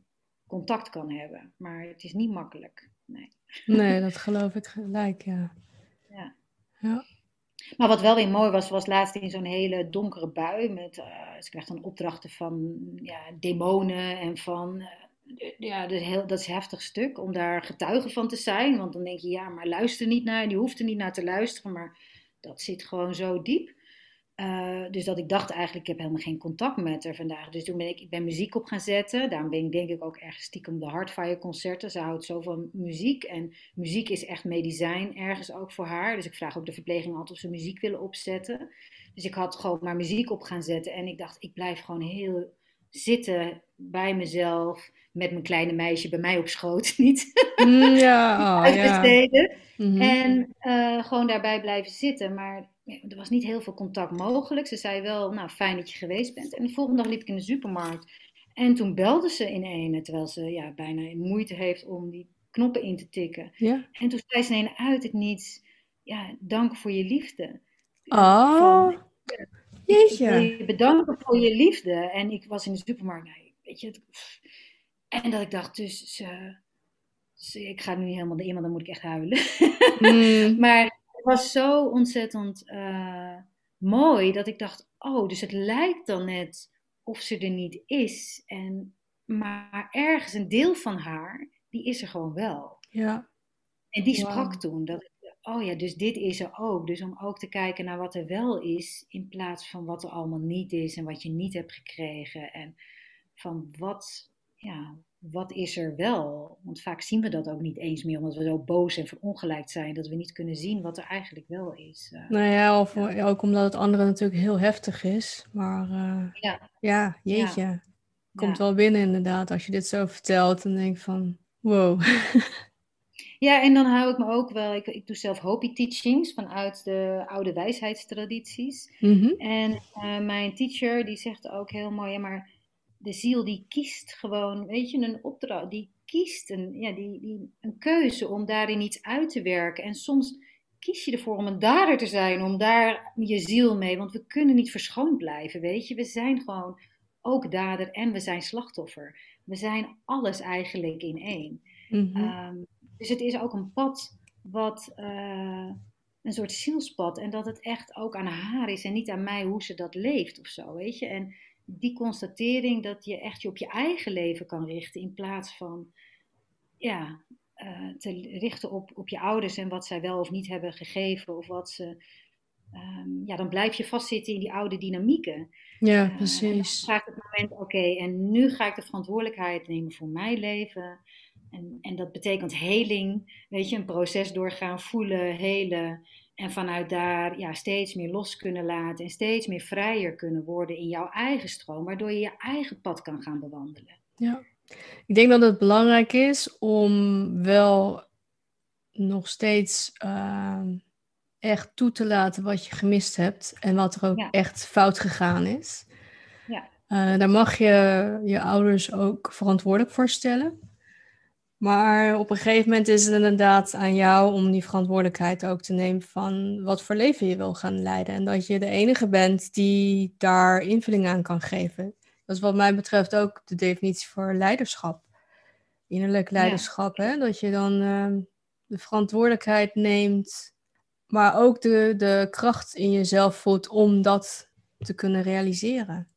S2: contact kan hebben. Maar het is niet makkelijk. Nee,
S1: nee dat geloof ik gelijk, ja.
S2: ja. ja. Maar wat wel weer mooi was, was laatst in zo'n hele donkere bui. Met, uh, ze krijgt dan opdrachten van ja, demonen en van uh, ja, dat is, heel, dat is een heftig stuk om daar getuige van te zijn. Want dan denk je, ja, maar luister niet naar, die hoeft er niet naar te luisteren. Maar dat zit gewoon zo diep. Uh, dus dat ik dacht eigenlijk, ik heb helemaal geen contact met haar vandaag. Dus toen ben ik, ik ben muziek op gaan zetten. Daarom ben ik denk ik ook ergens stiekem de Hardfire concerten. Ze houdt zo van muziek. En muziek is echt medicijn ergens ook voor haar. Dus ik vraag ook de verpleging altijd of ze muziek willen opzetten. Dus ik had gewoon maar muziek op gaan zetten. En ik dacht, ik blijf gewoon heel zitten bij mezelf met mijn kleine meisje bij mij op schoot, niet
S1: mm, ja, oh,
S2: uitbesteden. Ja. Mhm. En uh, gewoon daarbij blijven zitten. Maar er was niet heel veel contact mogelijk. Ze zei wel, nou fijn dat je geweest bent. En de volgende dag liep ik in de supermarkt. En toen belde ze in ene, terwijl ze ja, bijna moeite heeft om die knoppen in te tikken.
S1: Ja.
S2: En toen zei ze in uit het niets, ja, dank voor je liefde.
S1: Oh. Van, Jeetje.
S2: Ik wil je bedanken voor je liefde. En ik was in de supermarkt, nou, weet je, en dat ik dacht, dus ze, ik ga nu helemaal de iemand, dan moet ik echt huilen. Mm. maar was zo ontzettend uh, mooi dat ik dacht, oh, dus het lijkt dan net of ze er niet is. En, maar ergens een deel van haar, die is er gewoon wel.
S1: Ja.
S2: En die sprak toen dat oh ja, dus dit is er ook. Dus om ook te kijken naar wat er wel is, in plaats van wat er allemaal niet is en wat je niet hebt gekregen. En van wat, ja, wat is er wel? Want vaak zien we dat ook niet eens meer, omdat we zo boos en verongelijkt zijn, dat we niet kunnen zien wat er eigenlijk wel is.
S1: Uh, nou ja, of ook omdat het andere natuurlijk heel heftig is. Maar uh, ja. ja, jeetje. Ja. Komt wel binnen inderdaad, als je dit zo vertelt en denk van, wow.
S2: Ja, en dan hou ik me ook wel, ik, ik doe zelf Hopi teachings vanuit de oude wijsheidstradities.
S1: Mm
S2: En uh, mijn teacher die zegt ook heel mooi, ja, maar de ziel die kiest gewoon, weet je, een opdracht, die kiest een, ja, die, die, een keuze om daarin iets uit te werken. En soms kies je ervoor om een dader te zijn, om daar je ziel mee, want we kunnen niet verschoond blijven, weet je. We zijn gewoon ook dader en we zijn slachtoffer. We zijn alles eigenlijk in één.
S1: Mm -hmm.
S2: Dus het is ook een pad wat uh, een soort zielspad. En dat het echt ook aan haar is en niet aan mij hoe ze dat leeft of zo, weet je. En die constatering dat je echt je op je eigen leven kan richten in plaats van, ja, te richten op, op je ouders en wat zij wel of niet hebben gegeven of wat ze. Ehm, ja, dan blijf je vastzitten in die oude dynamieken.
S1: Ja, precies. Uh, dan
S2: gaat het moment, oké, en nu ga ik de verantwoordelijkheid nemen voor mijn leven. En, en dat betekent heling, weet je, een proces doorgaan, voelen, helen. En vanuit daar ja, steeds meer los kunnen laten en steeds meer vrijer kunnen worden in jouw eigen stroom, waardoor je je eigen pad kan gaan bewandelen.
S1: Ja, ik denk dat het belangrijk is om wel nog steeds uh, echt toe te laten wat je gemist hebt en wat er ook echt fout gegaan is. Ja. Uh, daar mag je je ouders ook verantwoordelijk voor stellen. Maar op een gegeven moment is het inderdaad aan jou om die verantwoordelijkheid ook te nemen van wat voor leven je wil gaan leiden. En dat je de enige bent die daar invulling aan kan geven. Dat is wat mij betreft ook de definitie voor leiderschap. Innerlijk leiderschap. Hè? Dat je dan uh, de verantwoordelijkheid neemt, maar ook de, de kracht in jezelf voelt om dat te kunnen realiseren.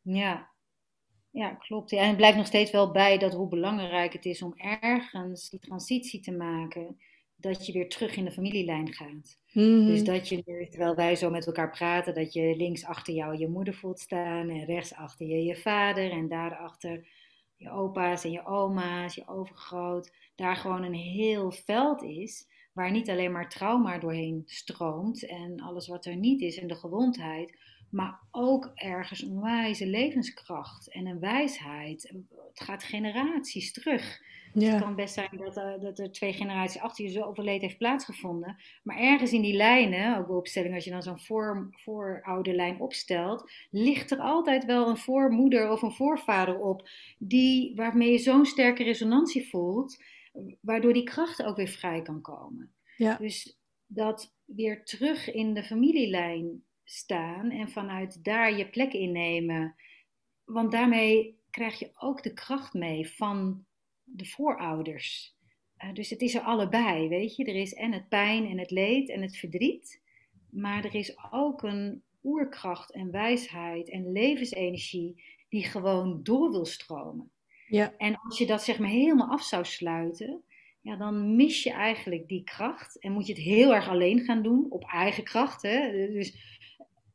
S2: Ja, ja, klopt. Ja, en het blijft nog steeds wel bij dat hoe belangrijk het is om ergens die transitie te maken, dat je weer terug in de familielijn gaat.
S1: Mhm.
S2: Dus dat je, terwijl wij zo met elkaar praten, dat je links achter jou je moeder voelt staan en rechts achter je je vader en daarachter je opa's en je oma's, je overgroot. Daar gewoon een heel veld is waar niet alleen maar trauma doorheen stroomt en alles wat er niet is en de gewondheid, maar ook ergens een wijze levenskracht en een wijsheid. Het gaat generaties terug. Het kan best zijn dat, uh, dat er twee generaties achter je zo overleed heeft plaatsgevonden. Maar ergens in die lijnen, ook bij opstelling, als je dan zo'n voor, voorouderlijn opstelt, ligt er altijd wel een voormoeder of een voorvader op, die, waarmee je zo'n sterke resonantie voelt, waardoor die kracht ook weer vrij kan komen.
S1: Ja.
S2: Dus dat weer terug in de familielijn staan en vanuit daar je plek innemen. Want daarmee krijg je ook de kracht mee van de voorouders. Uh, dus het is er allebei, weet je. Er is en het pijn en het leed en het verdriet. Maar er is ook een oerkracht en wijsheid en levensenergie die gewoon door wil stromen.
S1: Ja.
S2: En als je dat zeg maar helemaal af zou sluiten, ja, dan mis je eigenlijk die kracht. En moet je het heel erg alleen gaan doen, op eigen kracht. Hè? Dus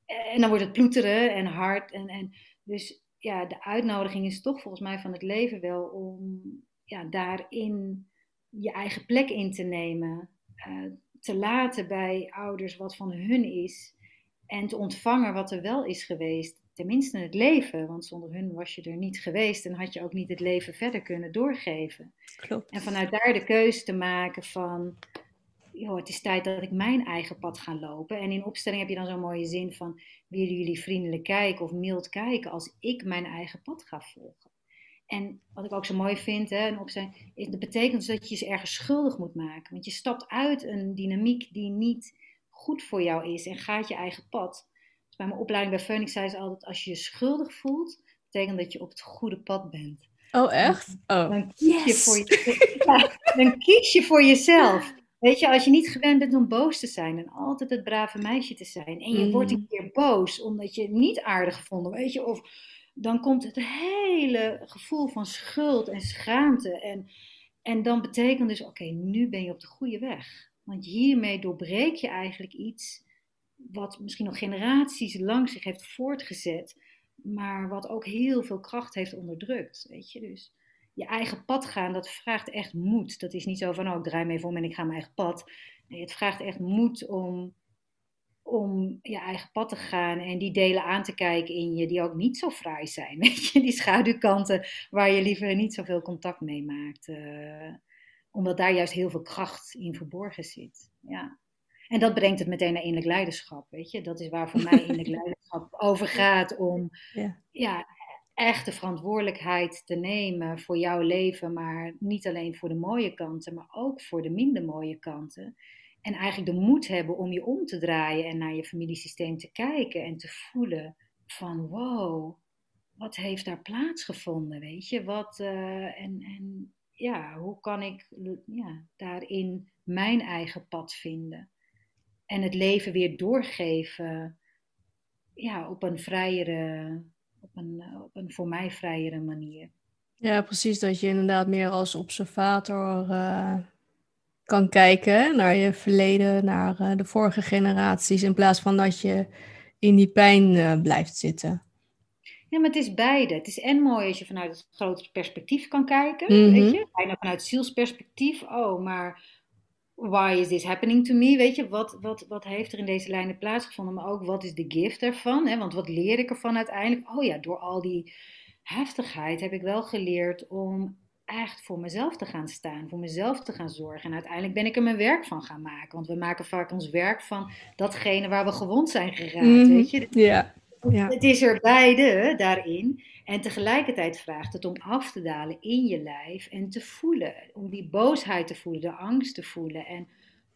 S2: en dan wordt het ploeteren en hard. En, en, dus ja, de uitnodiging is toch volgens mij van het leven wel om ja, daarin je eigen plek in te nemen. Uh, te laten bij ouders wat van hun is. En te ontvangen wat er wel is geweest. Tenminste het leven. Want zonder hun was je er niet geweest. En had je ook niet het leven verder kunnen doorgeven.
S1: Klopt.
S2: En vanuit daar de keuze te maken van joh, het is tijd dat ik mijn eigen pad ga lopen. En in opstelling heb je dan zo'n mooie zin van, willen jullie vriendelijk kijken of mild kijken als ik mijn eigen pad ga volgen? En wat ik ook zo mooi vind, hè, een opstelling, is, dat betekent dat je je ergens schuldig moet maken. Want je stapt uit een dynamiek die niet goed voor jou is en gaat je eigen pad. Dus bij mijn opleiding bij Phoenix zei ze altijd, als je je schuldig voelt, betekent dat je op het goede pad bent.
S1: Oh, echt? Oh.
S2: Dan, kies je voor je, dan kies je voor jezelf. Weet je, als je niet gewend bent om boos te zijn en altijd het brave meisje te zijn. En je wordt een mm. keer boos omdat je het niet aardig gevonden, weet je. Of dan komt het hele gevoel van schuld en schaamte. En, en dan betekent dus, oké, nu ben je op de goede weg. Want hiermee doorbreek je eigenlijk iets wat misschien nog generaties lang zich heeft voortgezet. Maar wat ook heel veel kracht heeft onderdrukt, weet je. Dus je eigen pad gaan, dat vraagt echt moed. Dat is niet zo van, oh, ik draai me even om en ik ga mijn eigen pad. Nee, het vraagt echt moed om, om je eigen pad te gaan en die delen aan te kijken in je die ook niet zo fraai zijn. Weet je? Die schaduwkanten waar je liever niet zoveel contact mee maakt. Uh, omdat daar juist heel veel kracht in verborgen zit. Ja. En dat brengt het meteen naar innerlijk leiderschap. Weet je? Dat is waar voor mij innerlijk leiderschap over gaat. Om
S1: ja.
S2: Ja, echt de verantwoordelijkheid te nemen voor jouw leven, maar niet alleen voor de mooie kanten, maar ook voor de minder mooie kanten. En eigenlijk de moed hebben om je om te draaien en naar je familiesysteem te kijken en te voelen van wow, wat heeft daar plaatsgevonden, weet je? Wat, uh, en, en ja, hoe kan ik ja, daarin mijn eigen pad vinden? En het leven weer doorgeven ja, op een vrijere, op een, eh, op een voor mij vrijere manier.
S1: Ja, precies. Dat je inderdaad meer als observator uh, kan kijken naar je verleden, naar uh, de vorige generaties, in plaats van dat je in die pijn uh, blijft zitten.
S2: Ja, maar het is beide. Het is en mooi als je vanuit het grotere perspectief kan kijken. Mm -hmm. Weet je? Bijna vanuit zielsperspectief. Oh, maar why is this happening to me? Weet je, wat, wat, wat heeft er in deze lijnen plaatsgevonden? Maar ook wat is de gift ervan? Hè? Want wat leer ik ervan uiteindelijk? Oh ja, door al die heftigheid heb ik wel geleerd om echt voor mezelf te gaan staan, voor mezelf te gaan zorgen. En uiteindelijk ben ik er mijn werk van gaan maken. Want we maken vaak ons werk van datgene waar we gewond zijn geraakt. Mm -hmm. Weet je?
S1: Ja. Ja.
S2: Het is er beide daarin. En tegelijkertijd vraagt het om af te dalen in je lijf en te voelen. Om die boosheid te voelen, de angst te voelen. En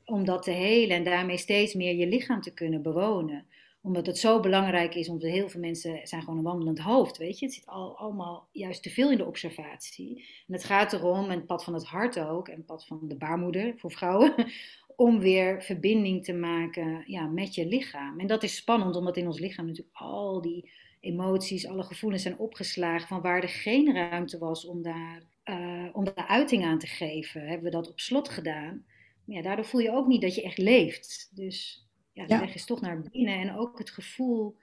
S2: om dat te helen en daarmee steeds meer je lichaam te kunnen bewonen. Omdat het zo belangrijk is, omdat heel veel mensen zijn gewoon een wandelend hoofd, weet je. Het zit al, allemaal juist te veel in de observatie. En het gaat erom, en het pad van het hart ook, en het pad van de baarmoeder voor vrouwen, om weer verbinding te maken ja, met je lichaam. En dat is spannend, omdat in ons lichaam natuurlijk al die emoties, alle gevoelens zijn opgeslagen, van waar er geen ruimte was om daar, uh, om daar uiting aan te geven. Hebben we dat op slot gedaan. Maar ja, daardoor voel je ook niet dat je echt leeft. Dus ja, de ja. weg is toch naar binnen. En ook het gevoel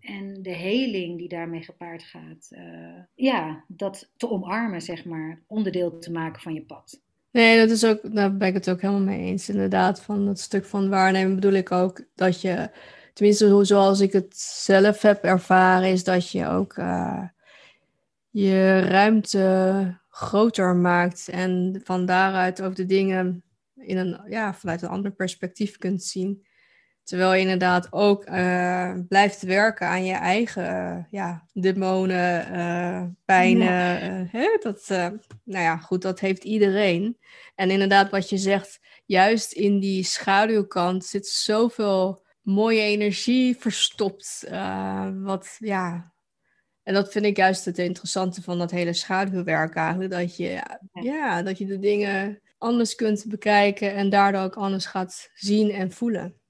S2: en de heling die daarmee gepaard gaat. Uh, ja, dat te omarmen, zeg maar. Onderdeel te maken van je pad.
S1: Nee, dat is ook, daar ben ik het ook helemaal mee eens. Inderdaad, van dat stuk van waarnemen bedoel ik ook dat je, tenminste zoals ik het zelf heb ervaren, is dat je ook uh, je ruimte groter maakt en van daaruit ook de dingen in een, ja, vanuit een ander perspectief kunt zien. Terwijl je inderdaad ook uh, blijft werken aan je eigen uh, ja, demonen, uh, pijnen. Hè? Dat, nou ja, goed, dat heeft iedereen. En inderdaad, wat je zegt, juist in die schaduwkant zit zoveel mooie energie verstopt. wat, ja, en dat vind ik juist het interessante van dat hele schaduwwerk eigenlijk. Dat je, ja. ja, dat je de dingen anders kunt bekijken en daardoor ook anders gaat zien en voelen.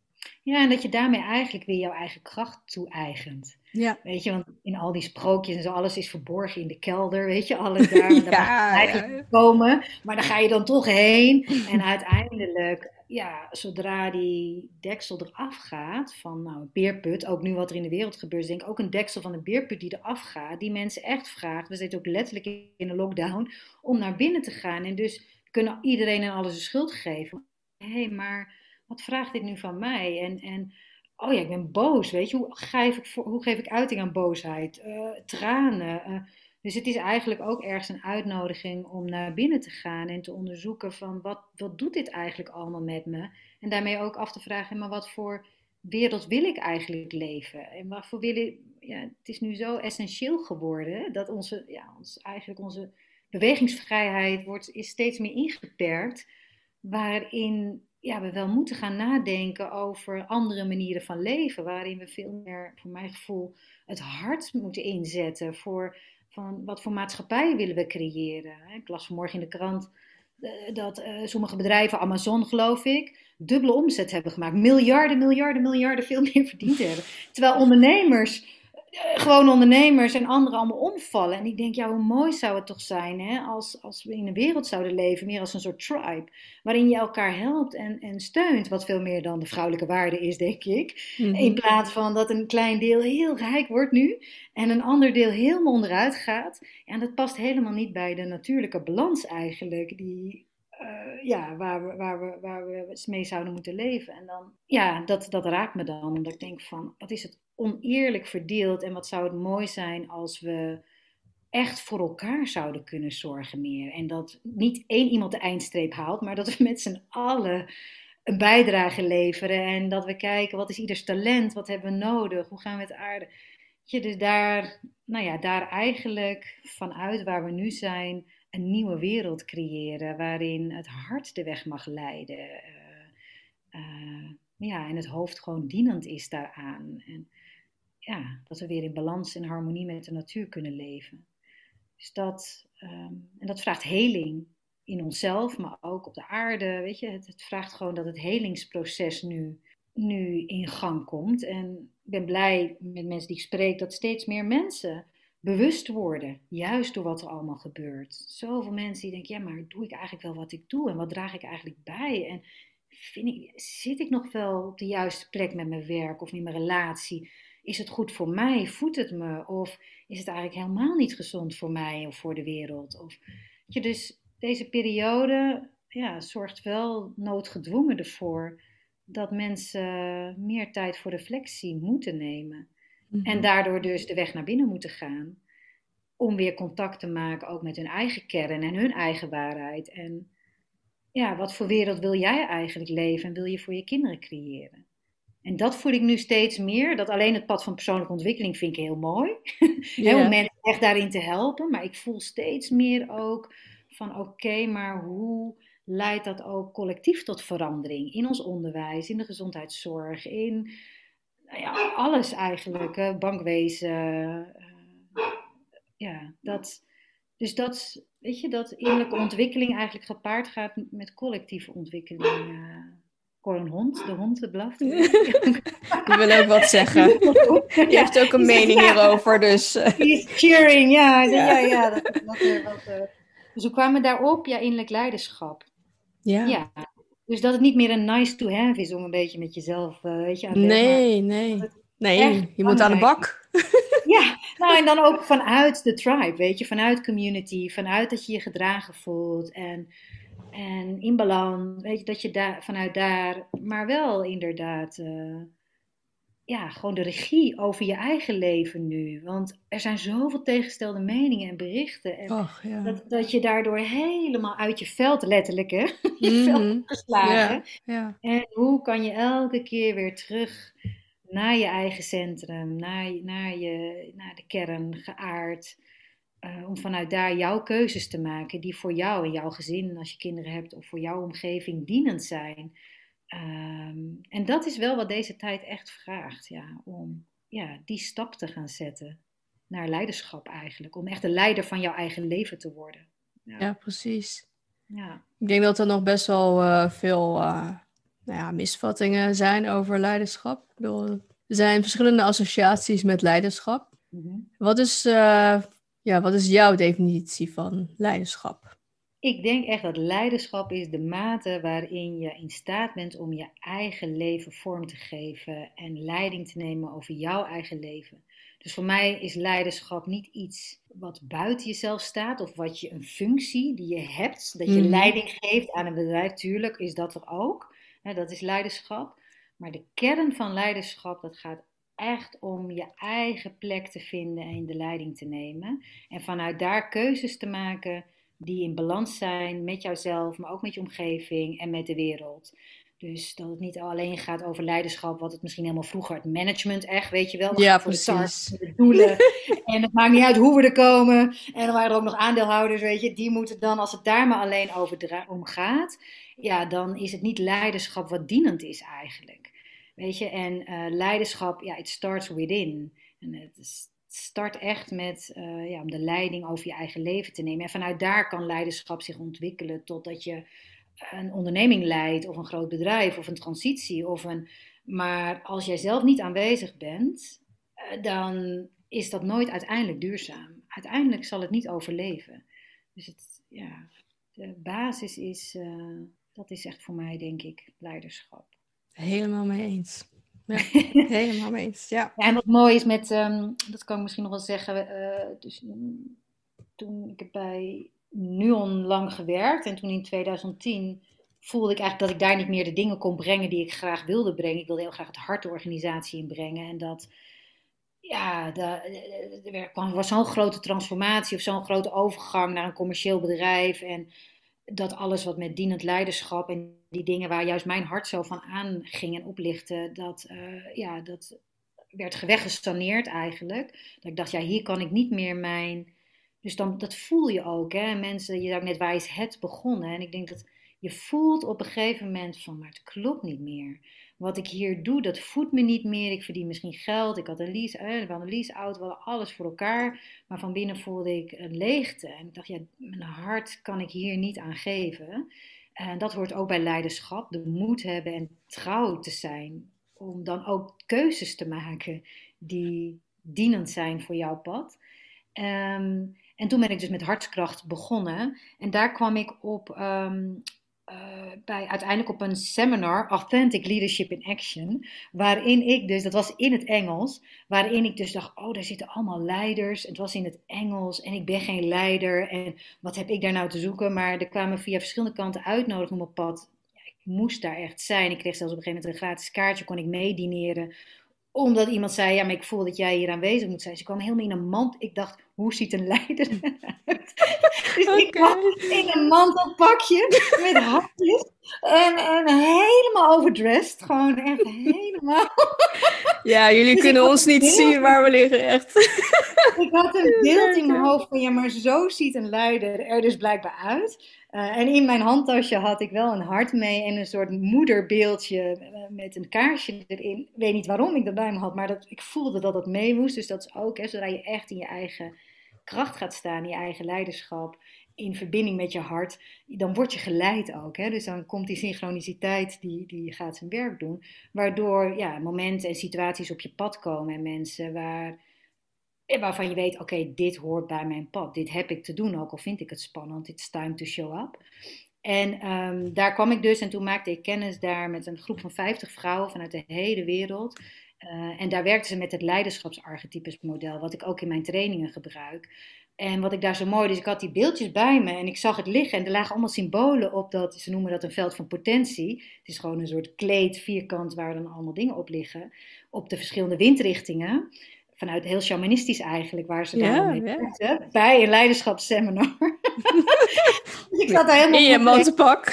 S2: Ja, en dat je daarmee eigenlijk weer jouw eigen kracht toe-eigent.
S1: Ja.
S2: Weet je, want in al die sprookjes en zo, alles is verborgen in de kelder, weet je, alles daar. ja, daar eigenlijk ja. komen, maar dan ga je dan toch heen. En uiteindelijk, ja, zodra die deksel eraf gaat van nou, een beerput, ook nu wat er in de wereld gebeurt, denk ik ook een deksel van een beerput die eraf gaat, die mensen echt vraagt, we zitten ook letterlijk in een lockdown, om naar binnen te gaan. En dus kunnen iedereen en alles de schuld geven. Hé, hey, maar wat vraagt dit nu van mij? En, en oh ja, ik ben boos, weet je, hoe geef ik, hoe geef ik uiting aan boosheid? Uh, tranen. Uh, dus het is eigenlijk ook ergens een uitnodiging om naar binnen te gaan en te onderzoeken van wat, wat doet dit eigenlijk allemaal met me? En daarmee ook af te vragen, maar wat voor wereld wil ik eigenlijk leven? En waarvoor wil ik, ja, het is nu zo essentieel geworden dat onze, ja, ons, eigenlijk onze bewegingsvrijheid wordt, is steeds meer ingeperkt, waarin ja, we wel moeten gaan nadenken over andere manieren van leven, waarin we veel meer, voor mijn gevoel, het hart moeten inzetten voor van wat voor maatschappij willen we creëren. Ik las vanmorgen in de krant eh, dat uh, sommige bedrijven, Amazon geloof ik, dubbele omzet hebben gemaakt. Miljarden, miljarden, miljarden veel meer verdiend hebben. Terwijl ondernemers gewoon ondernemers en anderen allemaal omvallen. En ik denk, ja, hoe mooi zou het toch zijn hè, als, als we in een wereld zouden leven, meer als een soort tribe, waarin je elkaar helpt en, en steunt, wat veel meer dan de vrouwelijke waarde is, denk ik. Mm -hmm. In plaats van dat een klein deel heel rijk wordt nu en een ander deel helemaal onderuit gaat. En dat past helemaal niet bij de natuurlijke balans eigenlijk, die, uh, ja, waar, we, waar, we, waar we mee zouden moeten leven. En dan, ja, dat, dat raakt me dan. Omdat ik denk van, wat is het oneerlijk verdeeld en wat zou het mooi zijn als we echt voor elkaar zouden kunnen zorgen meer. En dat niet één iemand de eindstreep haalt, maar dat we met z'n allen een bijdrage leveren. En dat we kijken, wat is ieders talent? Wat hebben we nodig? Hoe gaan we het aarde? Je, dus daar, nou ja, daar eigenlijk vanuit waar we nu zijn, een nieuwe wereld creëren. Waarin het hart de weg mag leiden. Uh, uh, ja, en het hoofd gewoon dienend is daaraan. En ja, dat we weer in balans en harmonie met de natuur kunnen leven. Dus dat, um, en dat vraagt heling in onszelf, maar ook op de aarde. Weet je, het, het, vraagt gewoon dat het helingsproces nu, nu in gang komt. En ik ben blij met mensen die ik spreek dat steeds meer mensen bewust worden, juist door wat er allemaal gebeurt. Zoveel mensen die denken, ja, maar doe ik eigenlijk wel wat ik doe en wat draag ik eigenlijk bij? En vind ik, zit ik nog wel op de juiste plek met mijn werk of in mijn relatie? Is het goed voor mij? Voedt het me? Of is het eigenlijk helemaal niet gezond voor mij of voor de wereld? Of, je, dus deze periode ja, zorgt wel noodgedwongen ervoor dat mensen meer tijd voor reflectie moeten nemen. En mhm. daardoor dus de weg naar binnen moeten gaan. Om weer contact te maken ook met hun eigen kern en hun eigen waarheid. En ja, wat voor wereld wil jij eigenlijk leven en wil je voor je kinderen creëren? En dat voel ik nu steeds meer. Dat alleen het pad van persoonlijke ontwikkeling vind ik heel mooi. Om mensen echt daarin te helpen. Maar ik voel steeds meer ook van oké, maar hoe leidt dat ook collectief tot verandering? In ons onderwijs, in de gezondheidszorg, in ja, alles eigenlijk. bankwezen. Uh, ja, dat, dus dat, weet je, dat innerlijke ontwikkeling eigenlijk gepaard gaat met collectieve ontwikkeling. Uh, Hoor een hond, de hond blaft.
S1: Die wil ook wat zeggen. Die heeft ook een mening hierover, dus...
S2: is cheering, ja. Ja, ja, dat, dat, wat, dus we kwamen daarop? Ja, innerlijk leiderschap. Ja. ja. Dus dat het niet meer een nice to have is om een beetje met jezelf, uh, weet je,
S1: aan Nee, nee. Nee, je moet aan de bak.
S2: ja, nou en dan ook vanuit de tribe, weet je, vanuit community, vanuit dat je je gedragen voelt en, en in balans, weet je, dat je daar, vanuit daar, maar wel inderdaad, uh, ja, gewoon de regie over je eigen leven nu. Want er zijn zoveel tegenstelde meningen en berichten. En ja. dat, dat je daardoor helemaal uit je veld, letterlijk hè, je mm veld geslagen. Ja, en hoe kan je elke keer weer terug naar je eigen centrum, naar, naar, je, naar de kern geaard. Uh, om vanuit daar jouw keuzes te maken die voor jou en jouw gezin, als je kinderen hebt, of voor jouw omgeving dienend zijn. Ehm, en dat is wel wat deze tijd echt vraagt, ja, om ja, die stap te gaan zetten naar leiderschap eigenlijk. Om echt de leider van jouw eigen leven te worden.
S1: Ja, ja precies. Ja. Ik denk dat er nog best wel uh, veel uh, nou ja, misvattingen zijn over leiderschap. Ik bedoel, er zijn verschillende associaties met leiderschap. Mm -hmm. Wat, is, uh, ja, wat is jouw definitie van leiderschap?
S2: Ik denk echt dat leiderschap is de mate waarin je in staat bent om je eigen leven vorm te geven en leiding te nemen over jouw eigen leven. Dus voor mij is leiderschap niet iets wat buiten jezelf staat of wat je een functie die je hebt, dat je mhm. leiding geeft aan een bedrijf. Tuurlijk is dat er ook. Hè, dat is leiderschap. Maar de kern van leiderschap, dat gaat echt om je eigen plek te vinden en de leiding te nemen. En vanuit daar keuzes te maken die in balans zijn met jouzelf, maar ook met je omgeving en met de wereld. Dus dat het niet alleen gaat over leiderschap, wat het misschien helemaal vroeger, het management echt, weet je wel.
S1: Ja, voor precies.
S2: De, de doelen. en het maakt niet uit hoe we er komen. En dan waren er ook nog aandeelhouders, weet je. Die moeten dan, als het daar maar alleen over om gaat, ja, dan is het niet leiderschap wat dienend is eigenlijk. Weet je, en uh, leiderschap, ja, it starts within. En het is, start echt met uh, ja, om de leiding over je eigen leven te nemen. En vanuit daar kan leiderschap zich ontwikkelen totdat je een onderneming leidt, of een groot bedrijf, of een transitie. Of een... Maar als jij zelf niet aanwezig bent, uh, dan is dat nooit uiteindelijk duurzaam. Uiteindelijk zal het niet overleven. Dus het, ja, de basis is, uh, dat is echt voor mij, denk ik, leiderschap.
S1: Helemaal mee eens. Ja, helemaal mee eens. Ja.
S2: ja. En wat mooi is met, um, dat kan ik misschien nog wel zeggen, uh, dus, um, toen ik heb bij Nuon lang gewerkt en toen in 2010 voelde ik eigenlijk dat ik daar niet meer de dingen kon brengen die ik graag wilde brengen. Ik wilde heel graag het hart de organisatie inbrengen en dat ja, er was zo'n grote transformatie of zo'n grote overgang naar een commercieel bedrijf. En dat alles wat met dienend leiderschap en die dingen waar juist mijn hart zo van aanging en oplichtte, dat, uh, ja, dat werd weggestaneerd eigenlijk. Dat ik dacht, ja, hier kan ik niet meer mijn. Dus dan, dat voel je ook, hè. Mensen, je zou net, waar is het begonnen? En ik denk dat je voelt op een gegeven moment van, maar het klopt niet meer wat ik hier doe, dat voedt me niet meer. Ik verdien misschien geld. Ik had een lease, eh, een lease-auto, we hadden alles voor elkaar. Maar van binnen voelde ik een leegte. En ik dacht, ja, mijn hart kan ik hier niet aan geven. En dat hoort ook bij leiderschap. De moed hebben en trouw te zijn. Om dan ook keuzes te maken die dienend zijn voor jouw pad. Ehm, en toen ben ik dus met hartskracht begonnen. En daar kwam ik op, ehm, eh, bij, uiteindelijk op een seminar, Authentic Leadership in Action. Waarin ik dus, dat was in het Engels, waarin ik dus dacht, oh, daar zitten allemaal leiders. Het was in het Engels en ik ben geen leider. En wat heb ik daar nou te zoeken? Maar er kwamen via verschillende kanten uitnodigingen op pad. ik moest daar echt zijn. Ik kreeg zelfs op een gegeven moment een gratis kaartje, kon ik meedineren omdat iemand zei, ja, maar ik voel dat jij hier aanwezig moet zijn. Ze kwam helemaal in een mand. Ik dacht, hoe ziet een leider eruit? dus ik kwam in een mantelpakje met hakjes. En, en helemaal overdressed. Gewoon echt helemaal.
S1: ja, jullie dus kunnen ons niet zien waar we liggen, echt.
S2: ik had een beeld in mijn hoofd van, ja, maar zo ziet een leider er dus blijkbaar uit. Uh, en in mijn handtasje had ik wel een hart mee en een soort moederbeeldje eh, met een kaarsje erin. Ik weet niet waarom ik dat bij me had, maar dat, ik voelde dat dat mee moest. Dus dat is ook, hè, zodra je echt in je eigen kracht gaat staan, in je eigen leiderschap, in verbinding met je hart, dan word je geleid ook. Hè? Dus dan komt die synchroniciteit, die, die gaat zijn werk doen. Waardoor ja, momenten en situaties op je pad komen en mensen waar waarvan je weet, oké, dit hoort bij mijn pad. Dit heb ik te doen, ook al vind ik het spannend. It's time to show up. En ehm, daar kwam ik dus en toen maakte ik kennis daar met een groep van 50 vrouwen vanuit de hele wereld. Uh, en daar werkten ze met het leiderschapsarchetypes model, wat ik ook in mijn trainingen gebruik. En wat ik daar zo mooi, dus ik had die beeldjes bij me en ik zag het liggen en er lagen allemaal symbolen op dat, ze noemen dat een veld van potentie. Het is gewoon een soort kleed, vierkant, waar dan allemaal dingen op liggen, op de verschillende windrichtingen vanuit heel shamanistisch eigenlijk, waar ze daar mee ja. bij een leiderschapsseminar.
S1: ik zat daar helemaal in je mantelpak.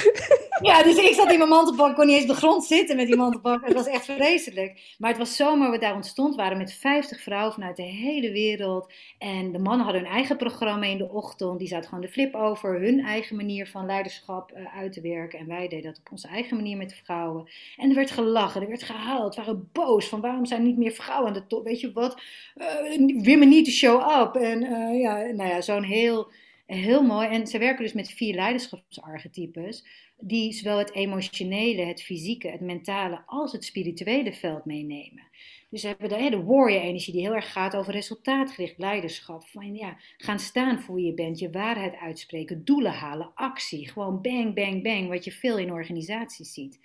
S2: Ja, dus ik zat in mijn mantelpak, kon niet eens op de grond zitten met die mantelpak. Het was echt vreselijk. Maar het was zomaar wat daar ontstond. waren met 50 vrouwen vanuit de hele wereld. En de mannen hadden hun eigen programma in de ochtend. Die zaten gewoon de flip over, hun eigen manier van leiderschap uh, uit te werken. En wij deden dat op onze eigen manier met vrouwen. En er werd gelachen, er werd gehaald, waren boos van waarom zijn niet meer vrouwen aan de top. Weet je wat? uh, women need to show up. En uh, ja, nou ja, zo'n heel, heel mooi. En ze werken dus met vier leiderschapsarchetypes, die zowel het emotionele, het fysieke, het mentale als het spirituele veld meenemen. Dus we hebben de, de warrior-energie die heel erg gaat over resultaatgericht leiderschap. Van ja, gaan staan voor wie je bent, je waarheid uitspreken, doelen halen, actie. Gewoon bang, bang, bang, wat je veel in organisaties ziet.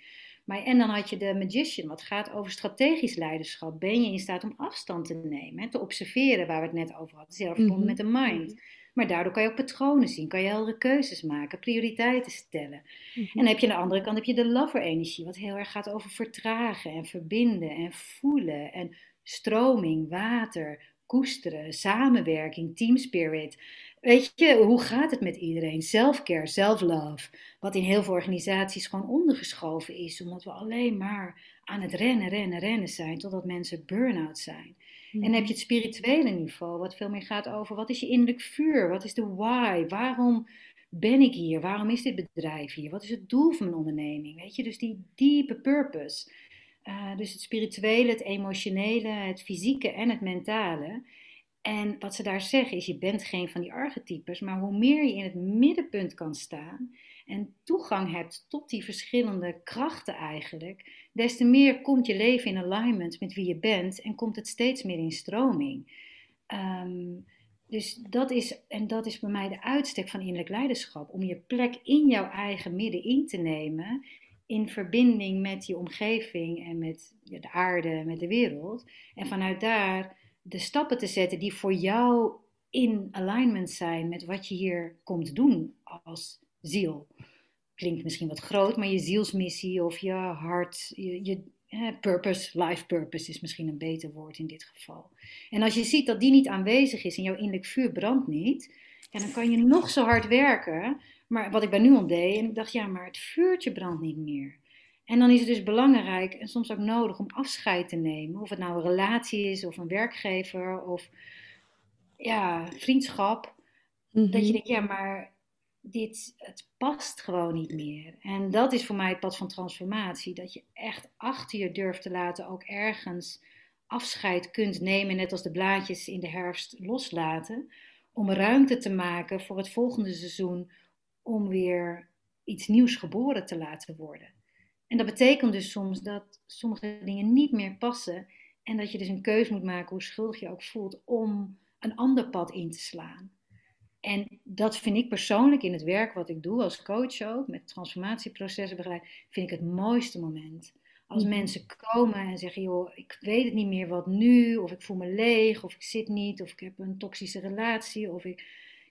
S2: Maar, en dan had je de magician, wat gaat over strategisch leiderschap. Ben je in staat om afstand te nemen, te observeren, waar we het net over hadden. Zelf verbonden mhm. met de mind. Maar daardoor kan je ook patronen zien, kan je heldere keuzes maken, prioriteiten stellen. Mhm. En dan heb je aan de andere kant heb je de lover-energie, wat heel erg gaat over vertragen en verbinden en voelen en stroming, water, koesteren, samenwerking, team spirit. Weet je, hoe gaat het met iedereen? Self-care, self-love. Wat in heel veel organisaties gewoon ondergeschoven is, omdat we alleen maar aan het rennen, rennen, rennen zijn, totdat mensen burn-out zijn. En dan heb je het spirituele niveau, wat veel meer gaat over wat is je innerlijk vuur? Wat is de why? Waarom ben ik hier? Waarom is dit bedrijf hier? Wat is het doel van mijn onderneming? Weet je, dus die diepe purpose. Uh, dus het spirituele, het emotionele, het fysieke en het mentale. En wat ze daar zeggen is, je bent geen van die archetypes, maar hoe meer je in het middenpunt kan staan en toegang hebt tot die verschillende krachten eigenlijk, des te meer komt je leven in alignment met wie je bent en komt het steeds meer in stroming. Um, dus dat is, en dat is bij mij de uitstek van innerlijk leiderschap, om je plek in jouw eigen midden in te nemen, in verbinding met je omgeving en met de aarde, met de wereld. En vanuit daar de stappen te zetten die voor jou in alignment zijn met wat je hier komt doen als ziel. Klinkt misschien wat groot, maar je zielsmissie of je hart, je, je purpose, life purpose is misschien een beter woord in dit geval. En als je ziet dat die niet aanwezig is en jouw innerlijk vuur brandt niet, ja, dan kan je nog zo hard werken. Maar wat ik bij nu deed, en ik dacht, ja, maar het vuurtje brandt niet meer. En dan is het dus belangrijk en soms ook nodig om afscheid te nemen. Of het nou een relatie is, of een werkgever, of ja, vriendschap. Dat je mhm. denkt, ja, maar dit, het past gewoon niet meer. En dat is voor mij het pad van transformatie. Dat je echt achter je durft te laten, ook ergens afscheid kunt nemen, net als de blaadjes in de herfst loslaten. Om ruimte te maken voor het volgende seizoen, om weer iets nieuws geboren te laten worden. En dat betekent dus soms dat sommige dingen niet meer passen. En dat je dus een keuze moet maken, hoe schuldig je ook voelt, om een ander pad in te slaan. En dat vind ik persoonlijk in het werk wat ik doe als coach ook, met transformatieprocessen begeleid, vind ik het mooiste moment. Als mhm. mensen komen en zeggen, joh, ik weet het niet meer wat nu, of ik voel me leeg, of ik zit niet, of ik heb een toxische relatie, of ik,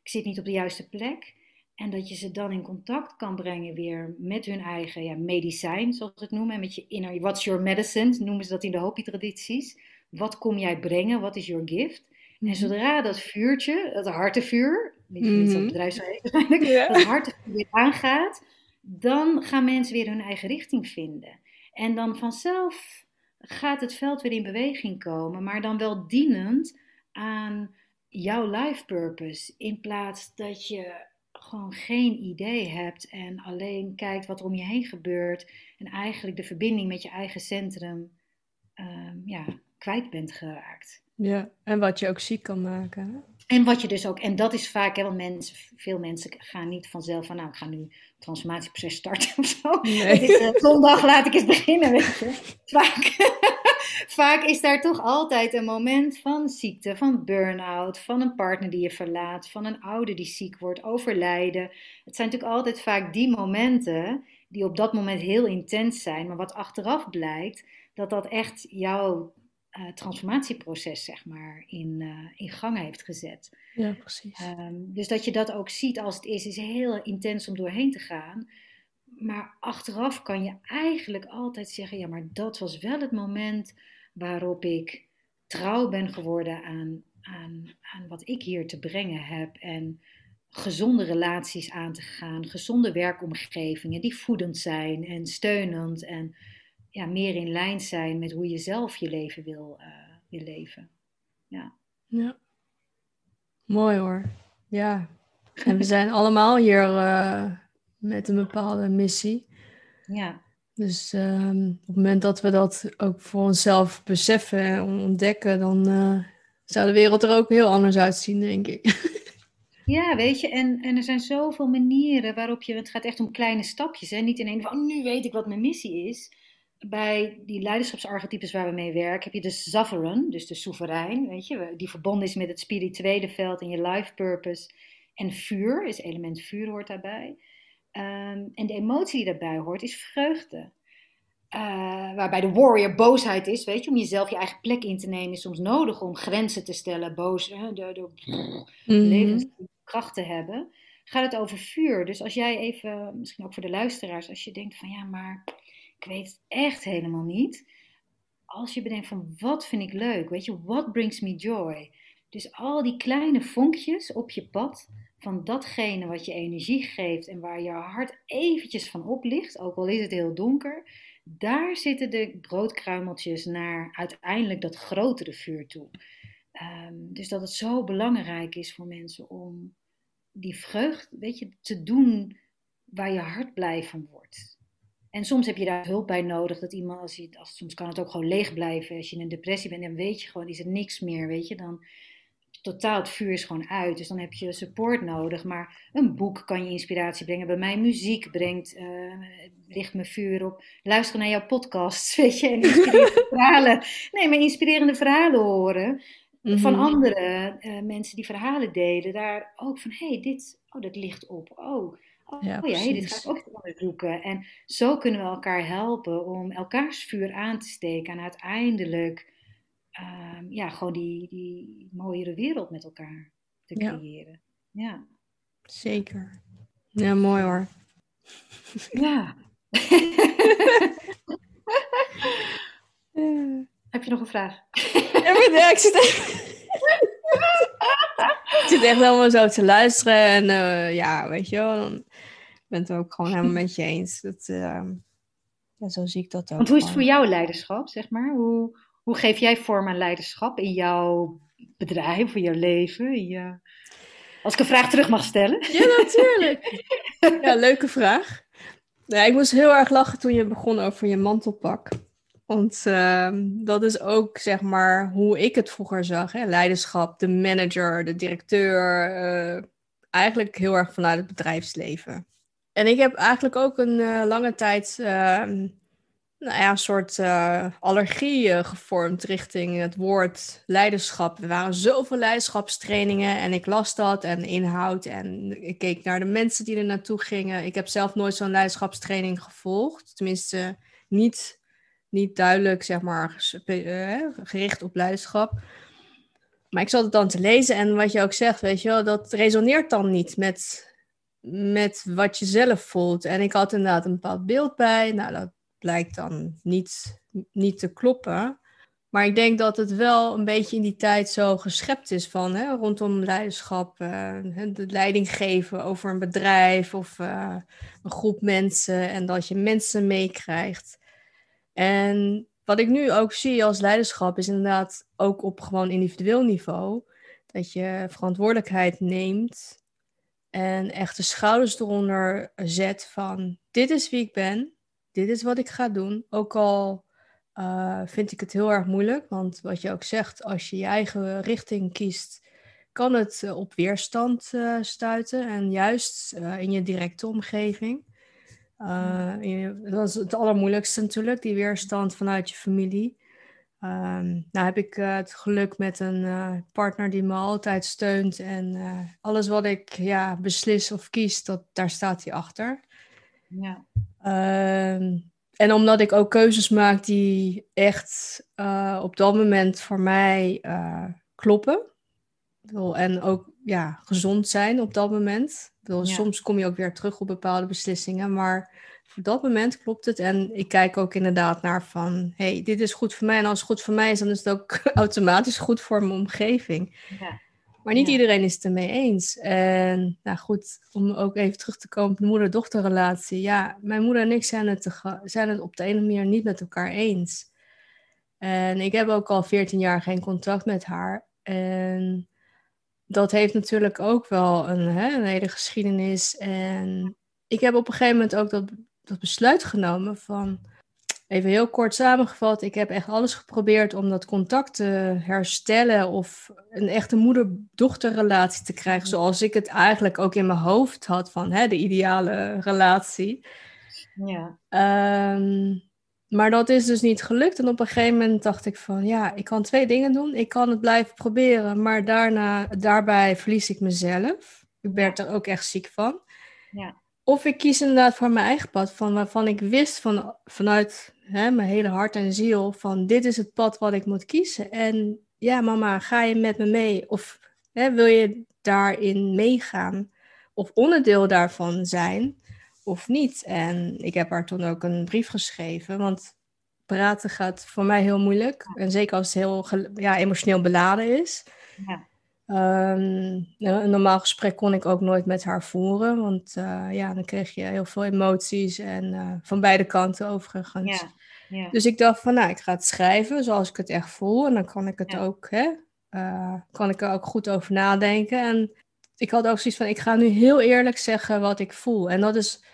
S2: ik zit niet op de juiste plek. En dat je ze dan in contact kan brengen weer met hun eigen ja, medicijn, zoals ze het noemen. Met je inner, what's your medicine, noemen ze dat in de Hopi-tradities. Wat kom jij brengen, wat is your gift? En mhm. zodra dat vuurtje, dat hartevuur, niet mm -hmm. bedrijf waarschijnlijk, ja. dat weer aangaat, dan gaan mensen weer hun eigen richting vinden. En dan vanzelf gaat het veld weer in beweging komen, maar dan wel dienend aan jouw life purpose. In plaats dat je gewoon geen idee hebt en alleen kijkt wat er om je heen gebeurt en eigenlijk de verbinding met je eigen centrum um, ja, kwijt bent geraakt.
S1: Ja, en wat je ook ziek kan maken.
S2: En wat je dus ook, en dat is vaak, hè, want mensen, veel mensen gaan niet vanzelf van, nou, ik ga nu transformatieproces starten of zo. Nee. is uh, zondag, laat ik eens beginnen, weet je. Vaak, vaak is daar toch altijd een moment van ziekte, van burn-out, van een partner die je verlaat, van een ouder die ziek wordt, overlijden. Het zijn natuurlijk altijd vaak die momenten die op dat moment heel intens zijn, maar wat achteraf blijkt, dat dat echt jouw uh, transformatieproces, zeg maar, in, uh, in gang heeft gezet.
S1: Ja, precies.
S2: Um, dus dat je dat ook ziet als het is, is heel intens om doorheen te gaan. Maar achteraf kan je eigenlijk altijd zeggen: ja, maar dat was wel het moment waarop ik trouw ben geworden aan, aan, aan wat ik hier te brengen heb. En gezonde relaties aan te gaan, gezonde werkomgevingen die voedend zijn en steunend. En ja, meer in lijn zijn met hoe je zelf je leven wil, uh, wil leven. Ja.
S1: ja. Mooi hoor. Ja. En we zijn allemaal hier uh, met een bepaalde missie.
S2: Ja.
S1: Dus um, op het moment dat we dat ook voor onszelf beseffen en ontdekken, dan uh, zou de wereld er ook heel anders uitzien, denk ik.
S2: Ja, weet je, en, en er zijn zoveel manieren waarop je, het gaat echt om kleine stapjes, hè? niet in een van, oh, nu weet ik wat mijn missie is bij die leiderschapsarchetypes waar we mee werken, heb je de sovereign, dus de soeverein, weet je, die verbonden is met het spirituele veld en je life purpose. En vuur, is element vuur hoort daarbij. Um, en de emotie die daarbij hoort is vreugde. Uh, waarbij de warrior boosheid is, weet je, om jezelf je eigen plek in te nemen is soms nodig om grenzen te stellen, boos, hè, de, de mm levenskracht te hebben. Gaat het over vuur. Dus als jij even, misschien ook voor de luisteraars, als je denkt van ja, maar ik weet het echt helemaal niet. Als je bedenkt van wat vind ik leuk, weet je, what brings me joy? Dus al die kleine vonkjes op je pad van datgene wat je energie geeft en waar je hart eventjes van oplicht, ook al is het heel donker, daar zitten de broodkruimeltjes naar uiteindelijk dat grotere vuur toe. Um, dus dat het zo belangrijk is voor mensen om die vreugde, weet je, te doen waar je hart blij van wordt. En soms heb je daar hulp bij nodig. Dat iemand, als je, als, soms kan het ook gewoon leeg blijven. Als je in een depressie bent, dan weet je gewoon, is er niks meer, weet je. Dan totaal het vuur is gewoon uit. Dus dan heb je support nodig. Maar een boek kan je inspiratie brengen. Bij mij muziek brengt, uh, ligt me vuur op. Luisteren naar jouw podcasts, weet je. En inspirerende verhalen. Nee, maar inspirerende verhalen horen. Van mhm. andere uh, mensen die verhalen delen. Daar ook van, hé, hey, dit, oh, dat ligt op. Oh, Oh ja, ja dit ga ik ook onderzoeken. En zo kunnen we elkaar helpen om elkaars vuur aan te steken en uiteindelijk um, ja, gewoon die, die mooiere wereld met elkaar te creëren. Ja. ja.
S1: Zeker. Ja, mooi hoor.
S2: Ja. Heb je nog een vraag?
S1: Ja, ik zit echt... ik zit echt helemaal zo te luisteren en uh, ja, weet je wel, dan ben het ook gewoon helemaal met je eens. Dat, uh, ja, zo zie ik dat ook.
S2: Want hoe is het voor jou leiderschap, zeg maar? Hoe, hoe geef jij vorm aan leiderschap in jouw bedrijf, in jouw leven? Ja. Als ik een vraag terug mag stellen.
S1: Ja, natuurlijk. ja, leuke vraag. Ja, ik moest heel erg lachen toen je begon over je mantelpak. Want uh, dat is ook, zeg maar, hoe ik het vroeger zag. Hè? Leiderschap, de manager, de directeur. Uh, eigenlijk heel erg vanuit het bedrijfsleven. En ik heb eigenlijk ook een uh, lange tijd, uh, nou ja, een soort uh, allergie gevormd richting het woord leiderschap. Er waren zoveel leiderschapstrainingen en ik las dat en inhoud en ik keek naar de mensen die er naartoe gingen. Ik heb zelf nooit zo'n leiderschapstraining gevolgd, tenminste niet, niet duidelijk, zeg maar, uh, gericht op leiderschap. Maar ik zat het dan te lezen en wat je ook zegt, weet je wel, dat resoneert dan niet met, met wat je zelf voelt. En ik had inderdaad een bepaald beeld bij. Nou, dat blijkt dan niet, niet te kloppen. Maar ik denk dat het wel een beetje in die tijd zo geschept is van hè, rondom leiderschap, uh, de leiding geven over een bedrijf of uh, een groep mensen en dat je mensen meekrijgt. En wat ik nu ook zie als leiderschap is inderdaad ook op gewoon individueel niveau dat je verantwoordelijkheid neemt en echt de schouders eronder zet van dit is wie ik ben dit is wat ik ga doen. Ook al uh, vind ik het heel erg moeilijk, want wat je ook zegt, als je je eigen richting kiest, kan het uh, op weerstand uh, stuiten. En juist in je directe omgeving. Je, dat is het allermoeilijkste natuurlijk, die weerstand vanuit je familie. Um, nou heb ik het geluk met een partner die me altijd steunt. En alles wat ik ja, beslis of kies, dat, daar staat hij achter. Ja. Ehm, en omdat ik ook keuzes maak die echt op dat moment voor mij kloppen. En ook ja, gezond zijn op dat moment. Ja. Soms kom je ook weer terug op bepaalde beslissingen. Maar voor dat moment klopt het. En ik kijk ook inderdaad naar van... hey, dit is goed voor mij. En als het goed voor mij is, dan is het ook automatisch goed voor mijn omgeving. Ja. Maar niet iedereen is het ermee eens. En nou goed, om ook even terug te komen op de moeder-dochterrelatie. Ja, mijn moeder en ik zijn het, te, zijn het op de ene manier niet met elkaar eens. En ik heb ook al 14 jaar geen contact met haar. En dat heeft natuurlijk ook wel een, hè, een hele geschiedenis. En ik heb op een gegeven moment ook dat, dat besluit genomen van Even heel kort samengevat, ik heb echt alles geprobeerd om dat contact te herstellen of een echte moeder-dochterrelatie te krijgen, zoals ik het eigenlijk ook in mijn hoofd had van hè, de ideale relatie. Ja. Um, maar dat is dus niet gelukt. En op een gegeven moment dacht ik van ja, ik kan twee dingen doen. Ik kan het blijven proberen, maar daarna, daarbij verlies ik mezelf. Ik werd er ook echt ziek van. Ja. Of ik kies inderdaad voor mijn eigen pad, van waarvan ik wist van, vanuit hè, mijn hele hart en ziel van dit is het pad wat ik moet kiezen. En ja, mama, ga je met me mee? Of hè, wil je daarin meegaan? Of onderdeel daarvan zijn? Of niet? En ik heb haar toen ook een brief geschreven, want praten gaat voor mij heel moeilijk. En zeker als het heel ja, emotioneel beladen is. Ja. Um, een normaal gesprek kon ik ook nooit met haar voeren, want uh, ja, dan kreeg je heel veel emoties en uh, van beide kanten overigens. Ja, ja. Dus ik dacht van, nou, ik ga het schrijven zoals ik het echt voel en dan kan ik het ook, hè, uh, kan ik er ook goed over nadenken. En ik had ook zoiets van, ik ga nu heel eerlijk zeggen wat ik voel. En dat is,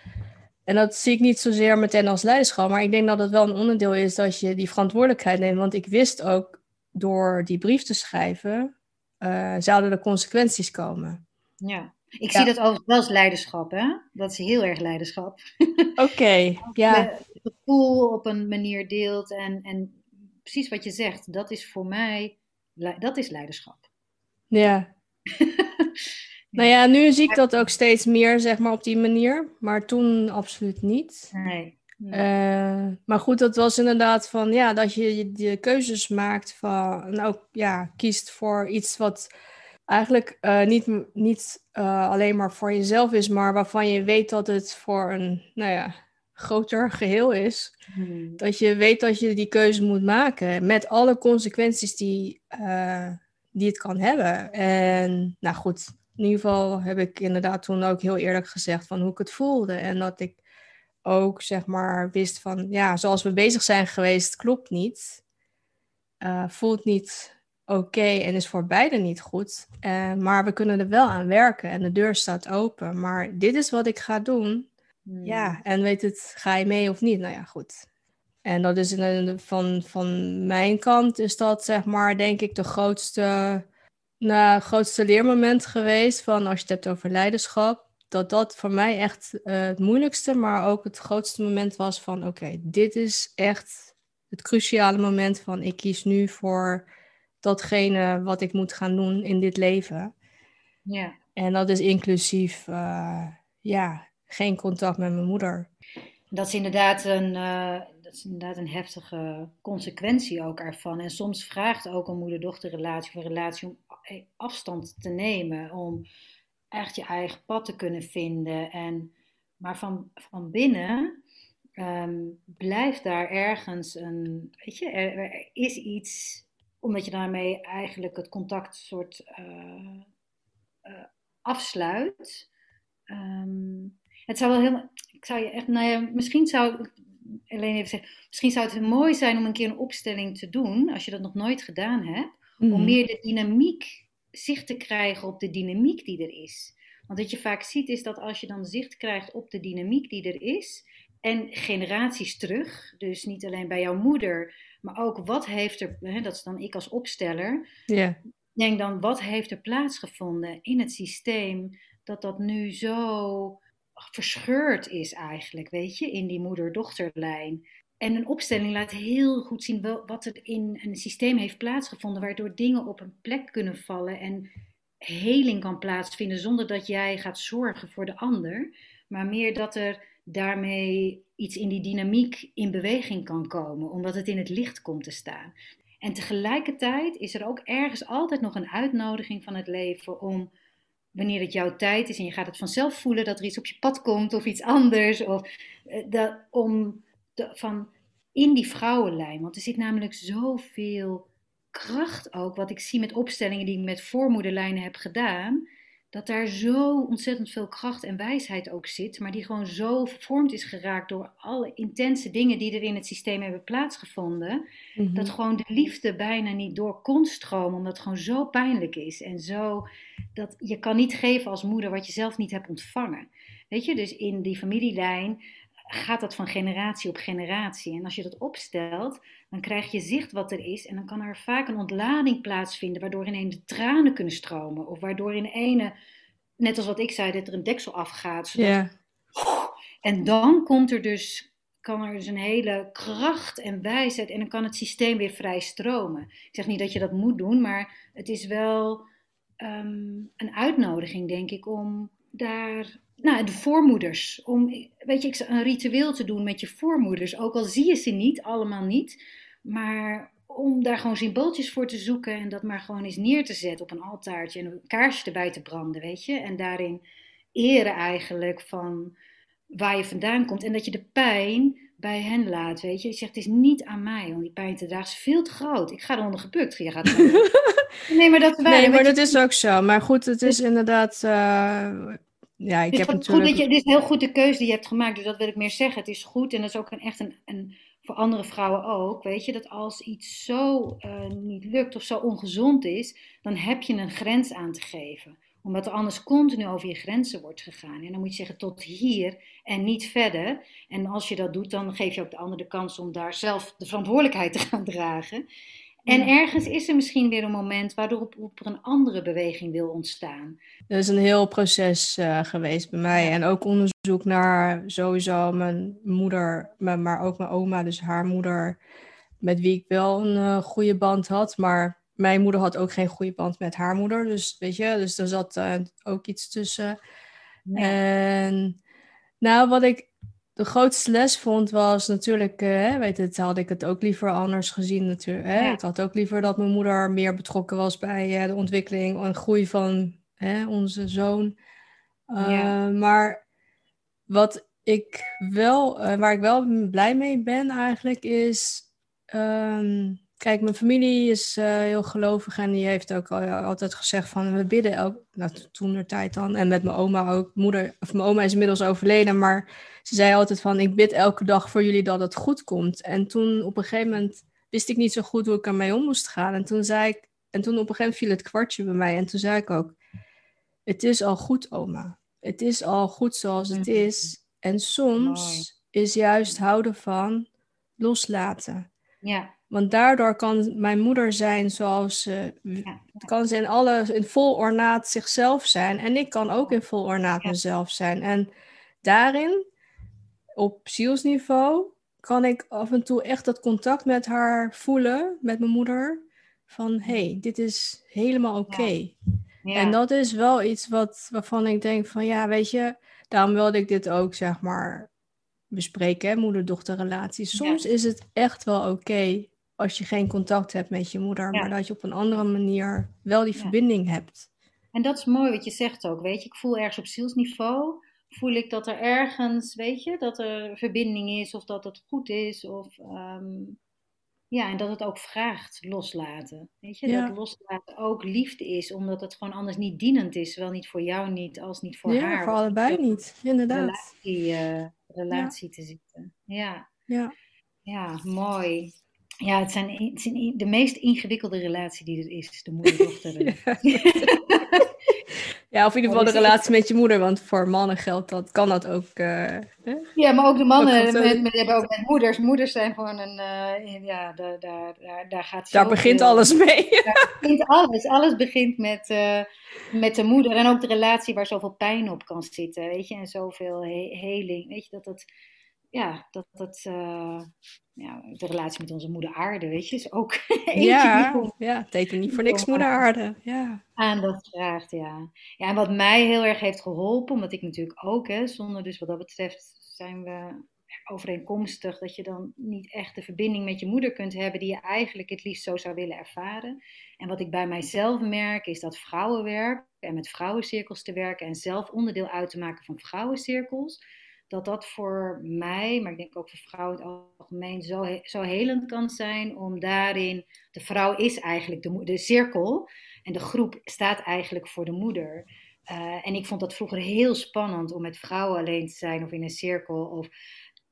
S1: en dat zie ik niet zozeer meteen als leiderschap, maar ik denk dat het wel een onderdeel is dat je die verantwoordelijkheid neemt. Want ik wist ook door die brief te schrijven uh, zouden er consequenties komen.
S2: Ja, ik zie dat overigens wel als leiderschap, hè? Dat is heel erg leiderschap.
S1: Oké, ja.
S2: Het gevoel op een manier deelt en, en precies wat je zegt, dat is voor mij, dat is leiderschap.
S1: Ja. Nou ja, nu zie ik dat ook steeds meer, zeg maar, op die manier. Maar toen absoluut niet. Nee. Uh, maar goed, dat was inderdaad van ja, dat je de keuzes maakt van en ook ja, kiest voor iets wat eigenlijk uh, niet, niet uh, alleen maar voor jezelf is, maar waarvan je weet dat het voor een nou ja, groter geheel is. Hmm. Dat je weet dat je die keuze moet maken met alle consequenties die, die het kan hebben. En nou goed, in ieder geval heb ik inderdaad toen ook heel eerlijk gezegd van hoe ik het voelde en dat ik ook zeg maar wist van ja, zoals we bezig zijn geweest, klopt niet. Uh, voelt niet oké en is voor beide niet goed. Uh, maar we kunnen er wel aan werken en de deur staat open. Maar dit is wat ik ga doen. Hmm. Ja, en weet het, ga je mee of niet? Nou ja, goed. En dat is van, van mijn kant is dat zeg maar denk ik de grootste, nou, grootste leermoment geweest van als je het hebt over leiderschap dat dat voor mij echt eh, het moeilijkste, maar ook het grootste moment was van oké, dit is echt het cruciale moment van ik kies nu voor datgene wat ik moet gaan doen in dit leven.
S2: Ja.
S1: En dat is inclusief, uh, ja, geen contact met mijn moeder.
S2: Dat is inderdaad een, uh, dat is inderdaad een heftige consequentie ook ervan. En soms vraagt ook een moeder-dochterrelatie of een relatie om afstand te nemen, om echt je eigen pad te kunnen vinden. En, maar van, van binnen um, blijft daar ergens een, weet je, er, is iets, omdat je daarmee eigenlijk het contact soort uh, uh, afsluit. Um, het zou wel helemaal, ik zou je echt, nou ja, misschien zou alleen even zeggen, misschien zou het mooi zijn om een keer een opstelling te doen, als je dat nog nooit gedaan hebt, om mhm. meer de dynamiek zicht te krijgen op de dynamiek die er is. Want wat je vaak ziet is dat als je dan zicht krijgt op de dynamiek die er is, en generaties terug, dus niet alleen bij jouw moeder, maar ook wat heeft er, hè, dat is dan ik als opsteller,
S1: yeah.
S2: denk dan wat heeft er plaatsgevonden in het systeem dat dat nu zo verscheurd is eigenlijk, weet je, in die moeder-dochterlijn. En een opstelling laat heel goed zien wat er in een systeem heeft plaatsgevonden, waardoor dingen op een plek kunnen vallen en heling kan plaatsvinden zonder dat jij gaat zorgen voor de ander, maar meer dat er daarmee iets in die dynamiek in beweging kan komen, omdat het in het licht komt te staan. En tegelijkertijd is er ook ergens altijd nog een uitnodiging van het leven om, wanneer het jouw tijd is en je gaat het vanzelf voelen dat er iets op je pad komt of iets anders, of, eh, dat, om van in die vrouwenlijn, want er zit namelijk zoveel kracht ook, wat ik zie met opstellingen die ik met voormoederlijnen heb gedaan, dat daar zo ontzettend veel kracht en wijsheid ook zit, maar die gewoon zo vervormd is geraakt door alle intense dingen die er in het systeem hebben plaatsgevonden, mhm. dat gewoon de liefde bijna niet door kon stromen, omdat het gewoon zo pijnlijk is en zo dat je kan niet geven als moeder wat je zelf niet hebt ontvangen. Weet je, dus in die familielijn gaat dat van generatie op generatie. En als je dat opstelt, dan krijg je zicht wat er is. En dan kan er vaak een ontlading plaatsvinden, waardoor in de tranen kunnen stromen. Of waardoor in ene, net als wat ik zei, dat er een deksel afgaat. Zodat, En dan komt er dus, kan er dus een hele kracht en wijsheid. En dan kan het systeem weer vrij stromen. Ik zeg niet dat je dat moet doen, maar het is wel ehm, een uitnodiging, denk ik, om daar nou, de voormoeders. Om weet je, een ritueel te doen met je voormoeders. Ook al zie je ze niet, allemaal niet. Maar om daar gewoon symbooltjes voor te zoeken en dat maar gewoon eens neer te zetten op een altaartje en een kaarsje erbij te branden, weet je. En daarin eren eigenlijk van waar je vandaan komt. En dat je de pijn bij hen laat, weet je. Je zegt, het is niet aan mij om die pijn te dragen. Het is veel te groot. Ik ga eronder gebukt. Je gaat
S1: nee, maar dat, nee, maar dat is ook zo. Maar goed, het is inderdaad... Uh ja, ik heb
S2: natuurlijk... goed dat je, het is een heel goed de keuze die je hebt gemaakt, dus dat wil ik meer zeggen. Het is goed en dat is ook een, echt een, een, voor andere vrouwen ook, weet je, dat als iets zo uh, niet lukt of zo ongezond is, dan heb je een grens aan te geven. Omdat er anders continu over je grenzen wordt gegaan. En dan moet je zeggen tot hier en niet verder. En als je dat doet, dan geef je ook de ander de kans om daar zelf de verantwoordelijkheid te gaan dragen. En ergens is er misschien weer een moment waardoor er een andere beweging wil ontstaan.
S1: Dat is een heel proces uh, geweest bij mij. En ook onderzoek naar sowieso mijn moeder, maar ook mijn oma, dus haar moeder, met wie ik wel een uh, goede band had. Maar mijn moeder had ook geen goede band met haar moeder. Dus weet je, dus er zat uh, ook iets tussen. En nou, wat ik de grootste les vond was natuurlijk, uh, weet het, had ik het ook liever anders gezien natuurlijk. Hè? Ik had ook liever dat mijn moeder meer betrokken was bij uh, de ontwikkeling en groei van hè, onze zoon. Maar wat ik wel, waar ik wel blij mee ben eigenlijk, is um, Kijk, mijn familie is uh, heel gelovig en die heeft ook altijd gezegd van we bidden elk, nou, toen de tijd dan. En met mijn oma ook. Moeder, of mijn oma is inmiddels overleden, maar ze zei altijd van ik bid elke dag voor jullie dat het goed komt. En toen op een gegeven moment wist ik niet zo goed hoe ik ermee om moest gaan. En toen zei ik, en toen op een gegeven moment viel het kwartje bij mij. En toen zei ik ook, het is al goed oma. Het is al goed zoals het mhm. is. En soms is juist houden van loslaten.
S2: Ja.
S1: Want daardoor kan mijn moeder zijn zoals ze
S2: Ja.
S1: kan ze in alle in vol ornaat zichzelf zijn. En ik kan ook in vol ornaat
S2: Ja.
S1: mezelf zijn. En daarin, op zielsniveau, kan ik af en toe echt dat contact met haar voelen, met mijn moeder. Van hé, hey, dit is helemaal oké. En dat is wel iets wat, waarvan ik denk van ja, weet je, daarom wilde ik dit ook zeg maar bespreken, moeder-dochter-relatie. Soms is het echt wel oké als je geen contact hebt met je moeder,
S2: Ja.
S1: maar dat je op een andere manier wel die
S2: Ja.
S1: verbinding hebt.
S2: En dat is mooi wat je zegt ook, weet je. Ik voel ergens op zielsniveau, voel ik dat er ergens, weet je, dat er verbinding is of dat het goed is. Of, ehm, ja, en dat het ook vraagt loslaten. Weet je,
S1: Ja.
S2: dat loslaten ook liefde is, omdat het gewoon anders niet dienend is. Zowel niet voor jou niet, als niet voor
S1: ja,
S2: haar.
S1: voor allebei niet, inderdaad.
S2: relatie, eh, relatie te zitten. Ja.
S1: Ja.
S2: Ja, mooi. Ja, het zijn, het zijn de meest ingewikkelde relatie die er is, de moeder-dochter.
S1: Ja, of in ieder geval de
S2: dus ik-
S1: relatie met je moeder, want voor mannen geldt dat, kan dat ook. eh?
S2: Ja, maar ook de mannen met, met, hebben ook met moeders. Moeders zijn gewoon een, eh, ja, daar, daar, daar, gaat
S1: Daar begint alles mee.
S2: Daar begint alles. Alles begint met, eh, met de moeder. En ook de relatie waar zoveel pijn op kan zitten, weet je. En zoveel he- heling, weet je. Dat dat, ja, dat dat, eh, ja, de relatie met onze moeder aarde, weet je, is ook
S1: ja,
S2: gewoon
S1: ja, er niet voor niks moeder aarde. Ja.
S2: aandacht vraagt, ja. Ja, en wat mij heel erg heeft geholpen, omdat ik natuurlijk ook, hè, zonder dus wat dat betreft zijn we overeenkomstig dat je dan niet echt de verbinding met je moeder kunt hebben die je eigenlijk het liefst zo zou willen ervaren. En wat ik bij mijzelf merk is dat vrouwenwerk en met vrouwencirkels te werken en zelf onderdeel uit te maken van vrouwencirkels, dat dat voor mij, maar ik denk ook voor vrouwen in het algemeen, zo, he- zo helend kan zijn om daarin, de vrouw is eigenlijk de, de cirkel en de groep staat eigenlijk voor de moeder. Uh, en ik vond dat vroeger heel spannend om met vrouwen alleen te zijn of in een cirkel. Of,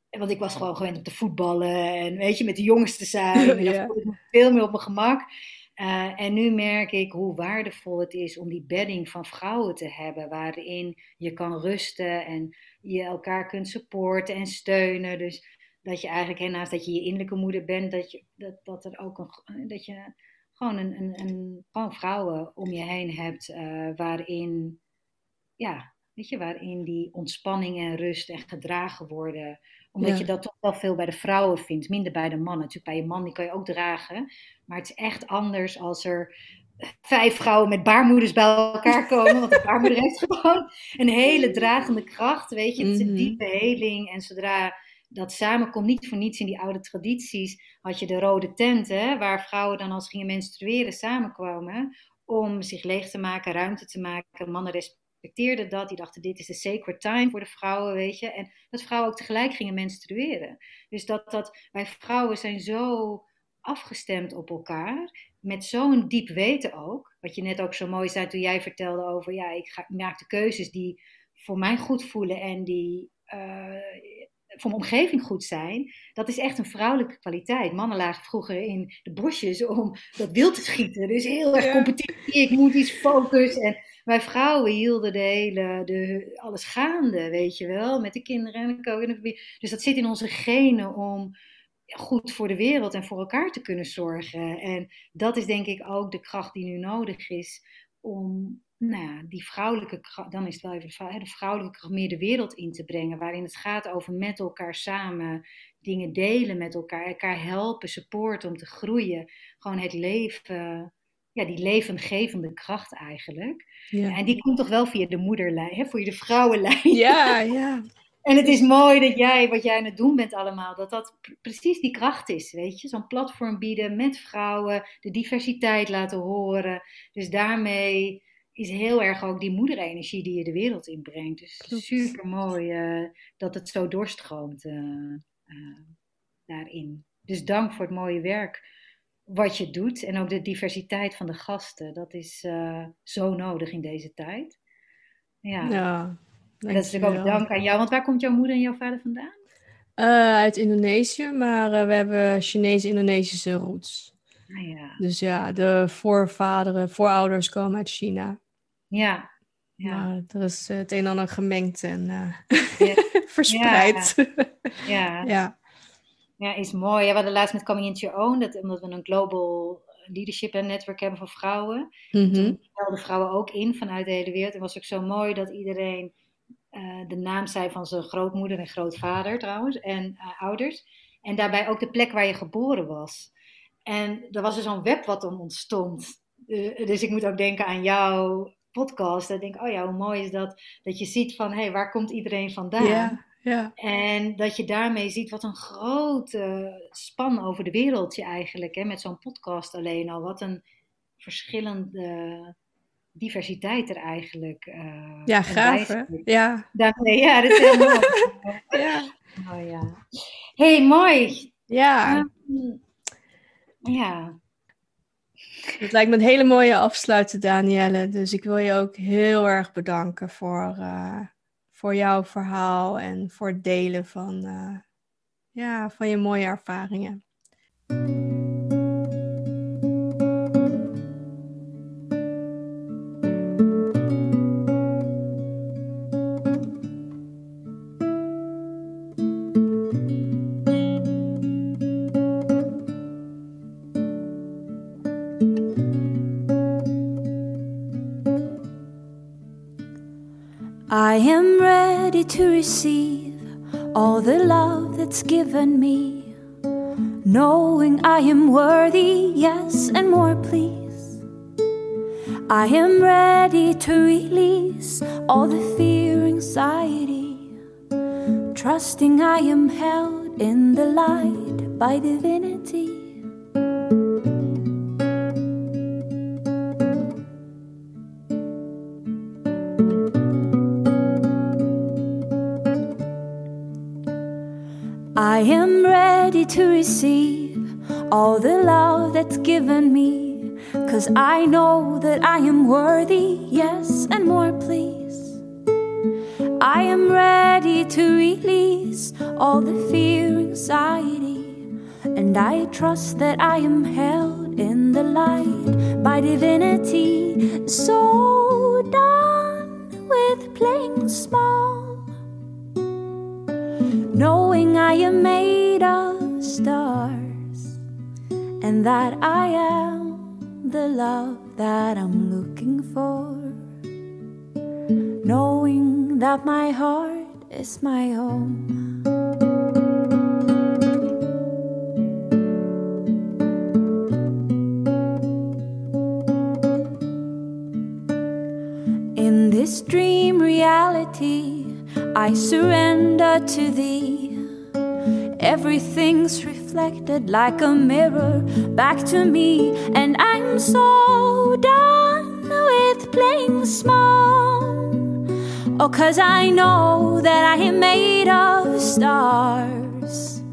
S2: want ik was gewoon gewend om te voetballen en weet je, met de jongens te zijn. En
S1: Ja.
S2: dan voelde ik me veel meer op mijn gemak. Uh, en nu merk ik hoe waardevol het is om die bedding van vrouwen te hebben, waarin je kan rusten en je elkaar kunt supporten en steunen. Dus dat je eigenlijk, hè, naast dat je je innerlijke moeder bent, dat, je, dat, dat er ook een, dat je gewoon, een, een, een, gewoon vrouwen om je heen hebt, uh, waarin, ja, weet je, waarin die ontspanning en rust en gedragen worden. Omdat ja. je dat toch wel veel bij de vrouwen vindt, minder bij de mannen. Natuurlijk bij je man, die kan je ook dragen. Maar het is echt anders als er vijf vrouwen met baarmoeders bij elkaar komen. Want de baarmoeder heeft gewoon een hele dragende kracht, weet je. Het is een diepe heling. En zodra dat samenkomt, niet voor niets in die oude tradities, had je de rode tenten, waar vrouwen dan als gingen menstrueren samenkwamen om zich leeg te maken, ruimte te maken. Mannen respecteerden dat, die dachten dit is de sacred time voor de vrouwen, weet je. En dat vrouwen ook tegelijk gingen menstrueren. Dus dat, dat wij vrouwen zijn zo afgestemd op elkaar, met zo'n diep weten ook, wat je net ook zo mooi zei toen jij vertelde over, ja, ik ga, maak de keuzes die voor mij goed voelen en die uh, voor mijn omgeving goed zijn, dat is echt een vrouwelijke kwaliteit. Mannen lagen vroeger in de bosjes om dat wild te schieten. Dus heel erg competitie, ik moet iets focus. En wij vrouwen hielden de hele, de, alles gaande, weet je wel, met de kinderen en de koken. Dus dat zit in onze genen om goed voor de wereld en voor elkaar te kunnen zorgen. En dat is denk ik ook de kracht die nu nodig is om nou ja, die vrouwelijke kracht, dan is het wel even de, vrouw, de vrouwelijke kracht meer de wereld in te brengen, waarin het gaat over met elkaar samen dingen delen met elkaar, elkaar helpen, supporten om te groeien. Gewoon het leven, ja, die levengevende kracht eigenlijk. Ja. En die komt toch wel via de moederlijn, hè, voor je de vrouwenlijn.
S1: Ja, ja.
S2: En het is mooi dat jij, wat jij aan het doen bent allemaal, dat dat precies die kracht is, weet je. Zo'n platform bieden met vrouwen, de diversiteit laten horen. Dus daarmee is heel erg ook die moederenergie die je de wereld inbrengt. Dus super mooi uh, dat het zo doorstroomt uh, uh, daarin. Dus dank voor het mooie werk wat je doet. En ook de diversiteit van de gasten. Dat is eh, zo nodig in deze tijd. Ja.
S1: ja
S2: en dat is natuurlijk ook dank aan jou. Want waar komt jouw moeder en jouw vader vandaan?
S1: Uh, uit Indonesië, maar uh, we hebben Chinese-Indonesische roots.
S2: Ah, ja.
S1: Dus ja, de voorvaderen, voorouders komen uit China.
S2: Ja. ja.
S1: Er is het een en ander gemengd en ja. verspreid.
S2: Ja.
S1: ja.
S2: Ja, is mooi. Ja, we hadden laatst met Coming Into Your Own, dat, omdat we een global leadership en netwerk hebben voor vrouwen. Mm Toen belden vrouwen ook in vanuit de hele wereld. En was ook zo mooi dat iedereen uh, de naam zei van zijn grootmoeder en grootvader trouwens, en uh, ouders. En daarbij ook de plek waar je geboren was. En er was er zo'n web wat dan ontstond. Uh, dus ik moet ook denken aan jouw podcast. En denk, oh ja, hoe mooi is dat? Dat je ziet van, hé, hey, waar komt iedereen vandaan?
S1: Ja, ja.
S2: En dat je daarmee ziet wat een grote span over de wereld je eigenlijk, hè, met zo'n podcast alleen al. Wat een verschillende diversiteit er eigenlijk. Uh,
S1: ja, gaaf hè? Ja.
S2: Daarmee, ja, dat is heel mooi. ja. Oh, ja. hey, mooi.
S1: Ja.
S2: Um, ja.
S1: Het lijkt me een hele mooie afsluiten, Danielle. Dus ik wil je ook heel erg bedanken voor, uh, voor jouw verhaal en voor het delen van, uh, ja, van je mooie ervaringen.
S3: To receive all the love that's given me, knowing I am worthy, yes, and more, please. I am ready to release all the fear, and anxiety, trusting I am held in the light by divinity. To receive all the love that's given me. Cause I know that I am worthy, yes, and more, please. I am ready to release all the fear, and anxiety, and I trust that I am held in the light by divinity. So done with playing small knowing I am made of stars and that I am the love that I'm looking for. Knowing that my heart is my home. In this dream reality, I surrender to thee. Everything's reflected like a mirror back to me, and I'm so done with playing small. Oh, cause I know that I am made of stars,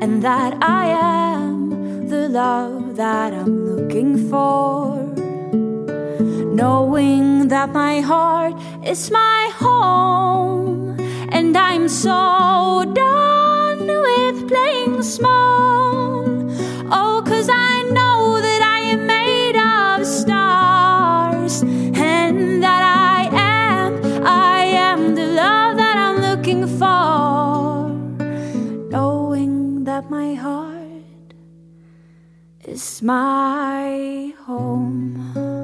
S3: and that I am the love that I'm looking for knowing that my heart is my home and I'm so done with playing small. Oh, cause I know that I am made of stars and that I am, I am the love that I'm looking for. Knowing that my heart is my home.